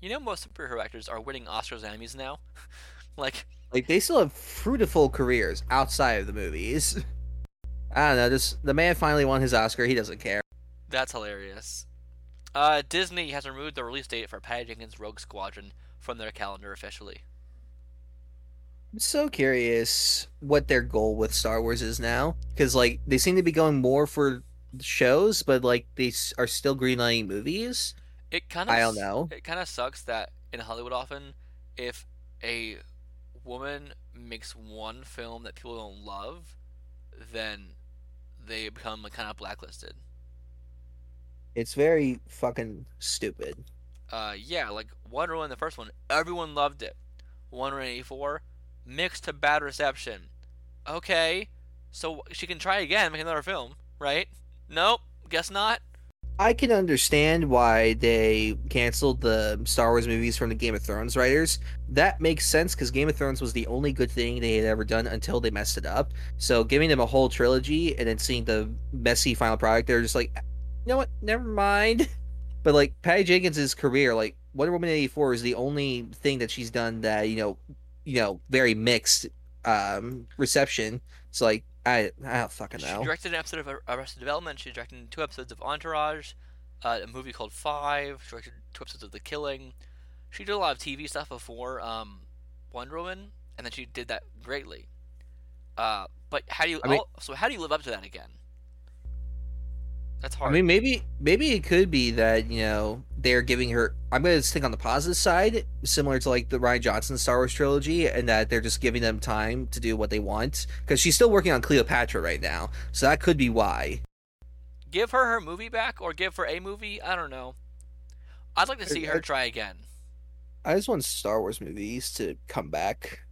You know most superhero actors are winning Oscars and Emmys now. like Like they still have fruitful careers outside of the movies. I don't know. Just the man finally won his Oscar. He doesn't care. that's hilarious. Uh, Disney has removed the release date for Patty Jenkins' Rogue Squadron from their calendar officially. I'm so curious what their goal with Star Wars is now, because like they seem to be going more for shows, but like they are still greenlighting movies. It kind of I don't know. It kind of sucks that in Hollywood often, if a woman makes one film that people don't love, then they become like, kind of blacklisted. It's very fucking stupid. Uh, yeah, like Wonder Woman, the first one, everyone loved it. Wonder Woman 84, mixed to bad reception. Okay, so she can try again, make another film, right? Nope, guess not. I can understand why they canceled the Star Wars movies from the Game of Thrones writers. That makes sense because Game of Thrones was the only good thing they had ever done until they messed it up. So giving them a whole trilogy and then seeing the messy final product, they're just like, you know what? Never mind. But like Patty Jenkins' career, like Wonder Woman eighty four is the only thing that she's done that you know, you know, very mixed um reception. So like I I don't fucking know. She directed an episode of Arrested Development. She directed two episodes of Entourage, uh, a movie called Five. She directed two episodes of The Killing. She did a lot of TV stuff before um, Wonder Woman, and then she did that greatly. Uh, but how do you? I mean- oh, so how do you live up to that again? That's I mean, maybe maybe it could be that you know they're giving her. I'm going to think on the positive side, similar to like the Rian Johnson Star Wars trilogy, and that they're just giving them time to do what they want because she's still working on Cleopatra right now, so that could be why. give her her movie back or give her a movie. I don't know. I'd like to see her try again. I just want Star Wars movies to come back.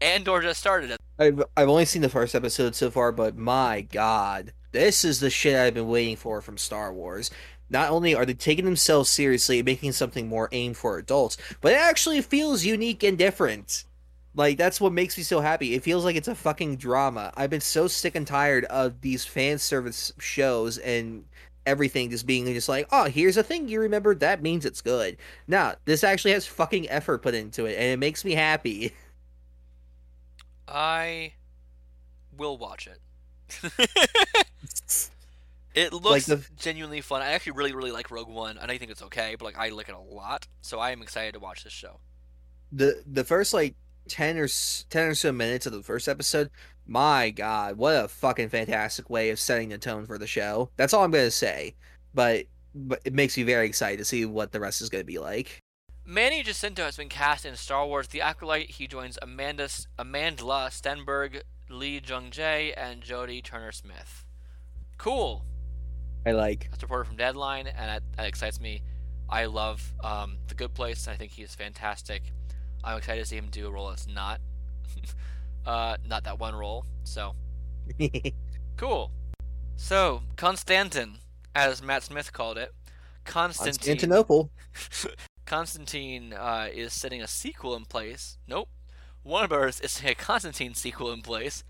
Andor just started it. I've I've only seen the first episode so far, but my god, this is the shit I've been waiting for from Star Wars. Not only are they taking themselves seriously and making something more aimed for adults, but it actually feels unique and different. Like that's what makes me so happy. It feels like it's a fucking drama. I've been so sick and tired of these fan service shows and everything just being just like, oh, here's a thing you remember. That means it's good. Now this actually has fucking effort put into it, and it makes me happy. I will watch it. it looks the- genuinely fun. I actually really, really like Rogue One. I know you think it's okay, but like I like it a lot. So I am excited to watch this show. the the first like 10 or 10 or so minutes of the first episode my god what a fucking fantastic way of setting the tone for the show that's all i'm gonna say but but it makes me very excited to see what the rest is gonna be like Manny Jacinto has been cast in Star Wars The Acolyte. He joins Amanda Amandla Stenberg, Lee Jung Jae, and Jodie Turner Smith. Cool. i like That's a reporter from Deadline, and that, that excites me. I love um, The Good Place. I think he is fantastic. I'm excited to see him do a role that's not, uh, not that one role. So cool. So Constantin, as Matt Smith called it, Constantine. constantinople Constantine uh, is setting a sequel in place. Nope. Warner Bros. is setting a Constantine sequel in place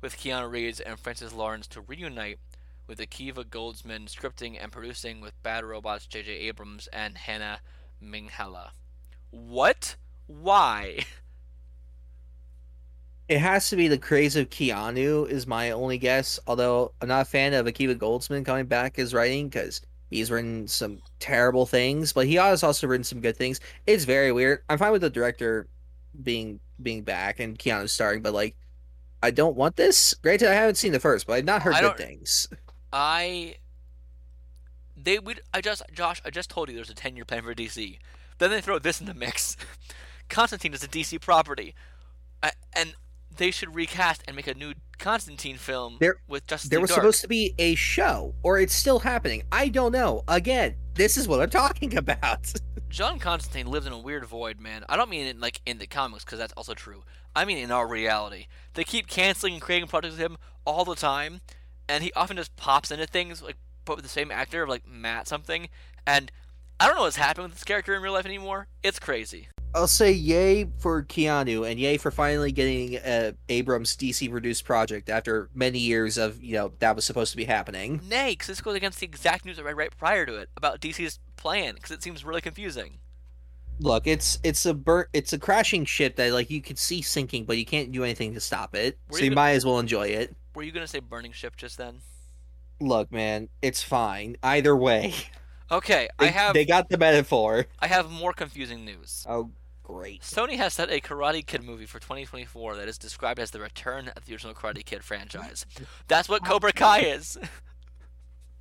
with Keanu Reeves and Francis Lawrence to reunite with Akiva Goldsman scripting and producing with Bad Robots J.J. Abrams and Hannah Minghella. What? Why? it has to be the craze of keanu is my only guess although i'm not a fan of akiva goldsman coming back as writing because he's written some terrible things but he has also written some good things it's very weird i'm fine with the director being being back and keanu starring but like i don't want this granted i haven't seen the first but i've not heard good things I they would I just Josh I just told you there's a 10 year plan for DC. Then they throw this in the mix. Constantine is a DC property, I, and they should recast and make a new Constantine film There- with Justice there was Dark. supposed to be a show or it's still happening i don't know again this is what i'm talking about John Constantine lives in a weird void, man. I don't mean in like in the comics because that's also true. I mean in our reality. They keep canceling and creating projects with him all the time, and he often just pops into things like but with the same actor, like Matt something. And I don't know what's happening with this character in real life anymore. It's crazy. I'll say yay for Keanu and yay for finally getting uh, Abrams DC produced project after many years of you know that was supposed to be happening. Nay, because this goes against the exact news I read right prior to it about DC's plan, because it seems really confusing. Look, it's it's a bur- it's a crashing ship that like you could see sinking, but you can't do anything to stop it. Were so you you gonna- might as well enjoy it. Were you gonna say burning ship just then? Look, man, it's fine either way. Okay, They, I have they got the metaphor. I have more confusing news. Oh, great! Sony has set a Karate Kid movie for 2024 that is described as the return of the original Karate Kid franchise. That's what Cobra Kai is.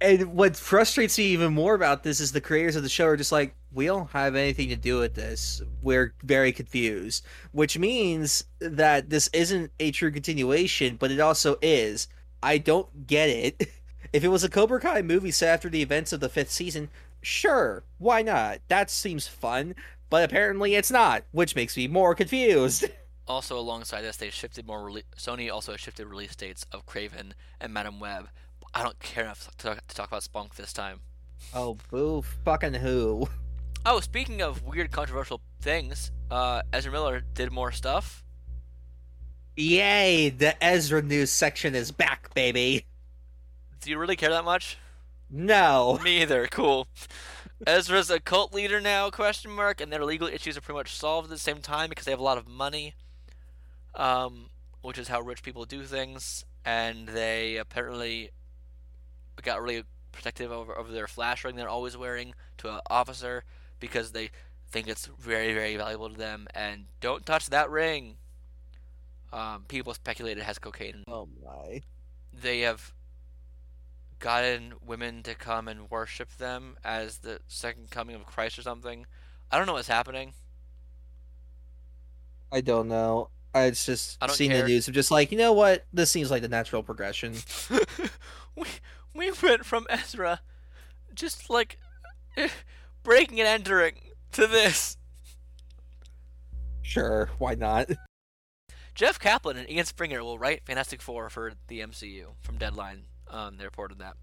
And what frustrates me even more about this is the creators of the show are just like, we don't have anything to do with this. We're very confused. Which means that this isn't a true continuation, but it also is. I don't get it. If it was a Cobra Kai movie set after the events of the fifth season, sure, why not? That seems fun. But apparently it's not, which makes me more confused. Also, alongside this, they shifted more. Sony also shifted release dates of Kraven and Madame Web. I don't care enough to talk, to talk about Spunk this time. oh, boo fucking who. Oh, speaking of weird, controversial things, uh, Ezra Miller did more stuff. Yay, the Ezra news section is back, baby. Do you really care that much? No. Me either. Cool. Ezra's a cult leader now? Question mark. And their legal issues are pretty much solved at the same time because they have a lot of money, um, which is how rich people do things. And they apparently got really protective over, over their flash ring they're always wearing to an officer because they think it's very very valuable to them. And don't touch that ring. Um, people speculate it has cocaine. in it Oh my. they have gotten women to come and worship them as the second coming of Christ or something. I don't know what's happening. I don't know. I just I seen care. the news. I'm just like, you know what? This seems like the natural progression. we we went from Ezra just like breaking and entering to this. Sure, why not? Jeff Kaplan and Ian Springer will write Fantastic Four for the MCU from Deadline. Um, they reported that.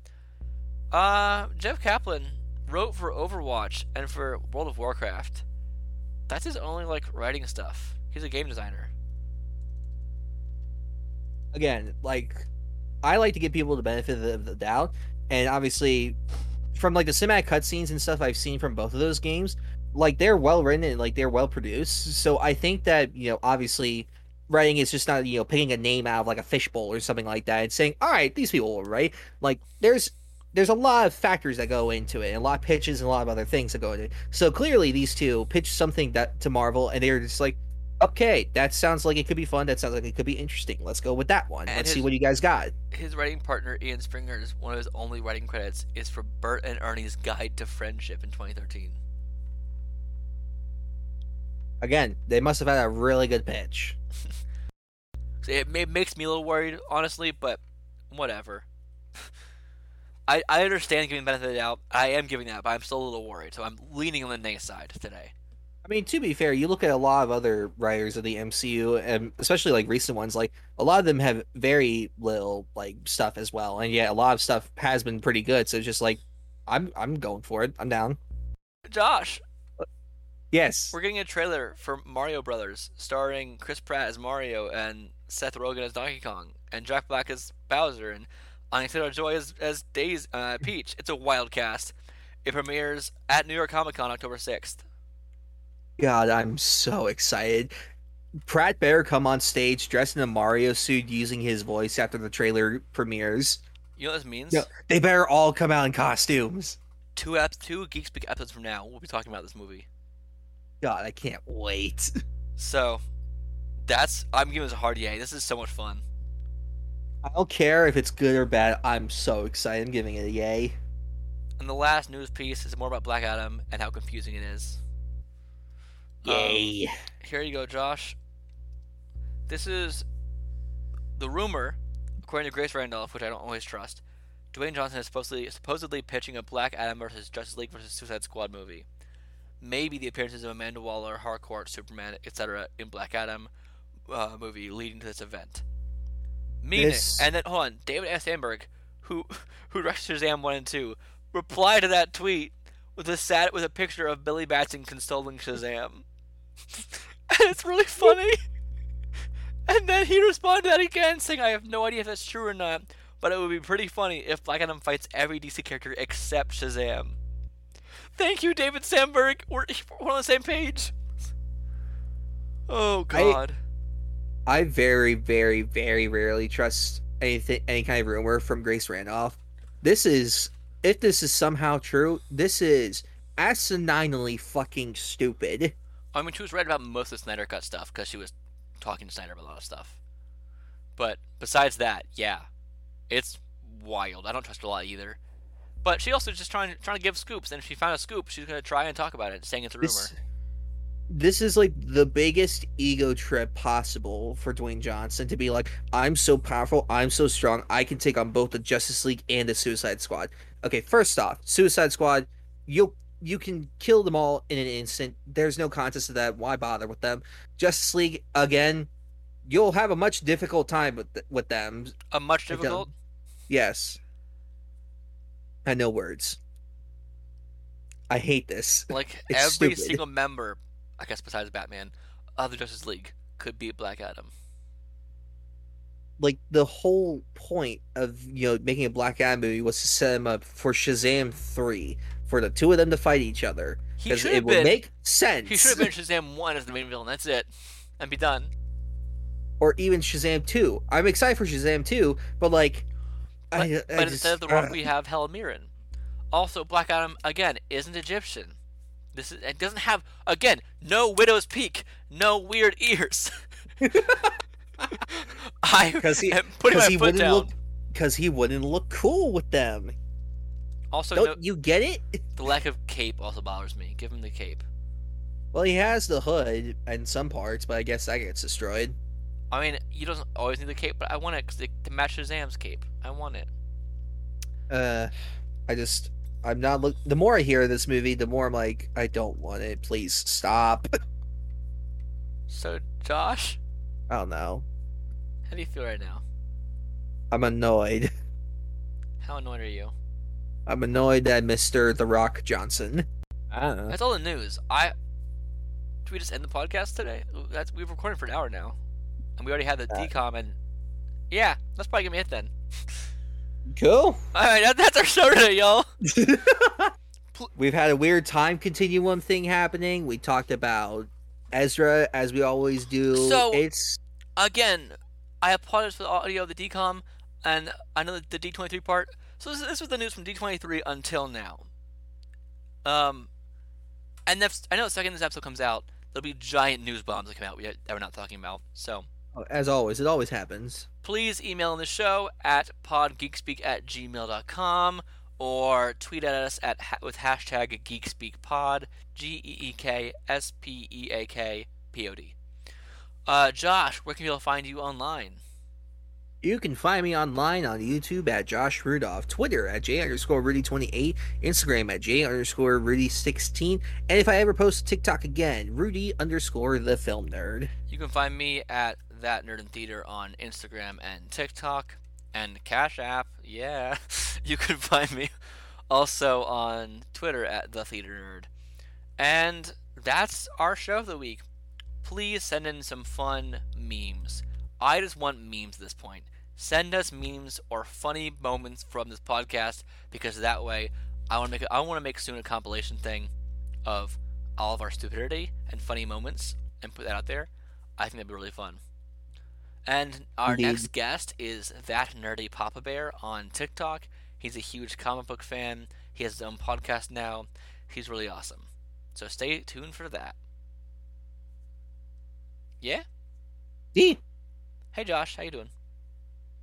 Uh, Jeff Kaplan wrote for Overwatch and for World of Warcraft. That's his only like writing stuff. He's a game designer. Again, like I like to give people the benefit of the doubt, and obviously, from like the cinematic cutscenes and stuff I've seen from both of those games, like they're well written and like they're well produced. So I think that you know, obviously, writing is just not you know picking a name out of like a fishbowl or something like that and saying, all right, these people will write. Like there's there's a lot of factors that go into it, and a lot of pitches and a lot of other things that go into it. So clearly, these two pitched something that to Marvel, and they're just like, okay, that sounds like it could be fun. That sounds like it could be interesting. Let's go with that one. And Let's his- see what you guys got. His writing partner Ian Springer's one of his only writing credits is for Bert and Ernie's Guide to Friendship in 2013. Again, they must have had a really good pitch. It may, makes me a little worried, honestly, but whatever. I I understand giving benefit of the doubt. I am giving that, but I'm still a little worried. So I'm leaning on the nay side today. I mean, to be fair, you look at a lot of other writers of the MCU, and especially like recent ones, like a lot of them have very little like stuff as well, and yet a lot of stuff has been pretty good. So it's just like, I'm I'm going for it. I'm down. Josh, Yes. we're getting a trailer for Mario Brothers, starring Chris Pratt as Mario and Seth Rogen as Donkey Kong, and Jack Black as Bowser, and Anya Taylor-Joy as as Daisy uh, Peach. It's a wild cast. It premieres at New York Comic Con October 6th. God, I'm so excited. Pratt Bear come on stage dressed in a Mario suit using his voice after the trailer premieres. You know what this means? They better all come out in costumes. Two ep- two Geek Speak episodes from now, we'll be talking about this movie. God, I can't wait. So, that's I'm giving this a hard yay. This is so much fun. I don't care if it's good or bad. I'm so excited. I'm giving it a yay. And the last news piece is more about Black Adam and how confusing it is. Um, Yay. here you go, Josh. This is the rumor, according to Grace Randolph, which I don't always trust. Dwayne Johnson is supposedly supposedly pitching a Black Adam versus Justice League versus Suicide Squad movie. Maybe the appearances of Amanda Waller, Harcourt, Superman, etc. in Black Adam uh, movie leading to this event. Meaning, This- and then hold on, David F. Sandberg, who who rushed Shazam one and two, replied to that tweet with a sad with a picture of Billy Batson consoling Shazam. and it's really funny. And then he responded to that again, saying, "I have no idea if that's true or not, but it would be pretty funny if Black Adam fights every DC character except Shazam." Thank you, David Sandberg. We're, we're on the same page. Oh I- God. I very, very, very rarely trust anything, any kind of rumor from Grace Randolph. This is, if this is somehow true, this is asininely fucking stupid. I mean, she was right about most of the Snyder Cut stuff because she was talking to Snyder about a lot of stuff. But besides that, yeah, it's wild. I don't trust a lot either. But she also just trying trying to give scoops, and if she found a scoop, she's gonna try and talk about it, saying it's a rumor. This, this is like the biggest ego trip possible for Dwayne Johnson to be like, I'm so powerful, I'm so strong, I can take on both the Justice League and the Suicide Squad. Okay, first off, Suicide Squad, you you can kill them all in an instant. There's no contest to that. Why bother with them? Justice League again, you'll have a much difficult time with th- with them. A much difficult. Yes. I know words. I hate this. Like every stupid. single member, I guess besides Batman, of the Justice League could beat Black Adam. like the whole point of you know making a Black Adam movie was to set him up for Shazam three for the two of them to fight each other He because it would been. make sense. He should have been Shazam one as the main villain. That's it, and be done. or even Shazam two. I'm excited for Shazam two, but like, But, I, I but just, instead of the Rock, uh, we have Helen Mirren. Also, Black Adam again isn't Egyptian. This is it doesn't have again no widow's peak, no weird ears. I he am putting my he foot down. look because he wouldn't look cool with them. Also, Don't no, you get it? the lack of cape also bothers me. Give him the cape. Well, he has the hood in some parts, but I guess that gets destroyed. I mean, he doesn't always need the cape, but I want it 'cause it to match Shazam's cape. I want it. Uh, I just I'm not look. The more I hear this movie, the more I'm like, I don't want it. Please stop. So, Josh, I don't know. how do you feel right now? I'm annoyed. How annoyed are you? I'm annoyed at Mr. The Rock Johnson. I don't know. That's all the news. I. Do we just end the podcast today? That's we've recorded for an hour now, and we already had the Uh, DCOM and. Yeah, that's probably gonna be it then. Cool. All right, that, that's our show today, y'all. We've had a weird time continuum thing happening. We talked about Ezra as we always do. So- it's Again, I apologize for the audio of the DCOM, and I know the D23 part. So this, this was the news from D23 until now. Um, and I know the second this episode comes out, there'll be giant news bombs that come out we- that we're not talking about. So as always, it always happens. please email in the show at podgeekspeak at gmail.com or tweet at us at ha- with hashtag geekspeakpod G E E K S P E A K P O D. Uh, Josh, where can people find you online? You can find me online on YouTube at Josh Rudolph, Twitter at J underscore Rudy28, Instagram at J underscore Rudy16, and if I ever post TikTok again, Rudy underscore the film nerd. You can find me at that nerd in theater on Instagram and TikTok and Cash App. Yeah, you can find me also on Twitter at the theater nerd. And that's our show of the week. Please send in some fun memes. I just want memes at this point. Send us memes or funny moments from this podcast because that way I want to make a, I want to make soon a compilation thing of all of our stupidity and funny moments and put that out there. I think that'd be really fun. And our Indeed. next guest is that nerdy Papa Bear on TikTok. He's a huge comic book fan. He has his own podcast now. He's really awesome. So stay tuned for that. Yeah. Yeah, Hey Josh, how you doing?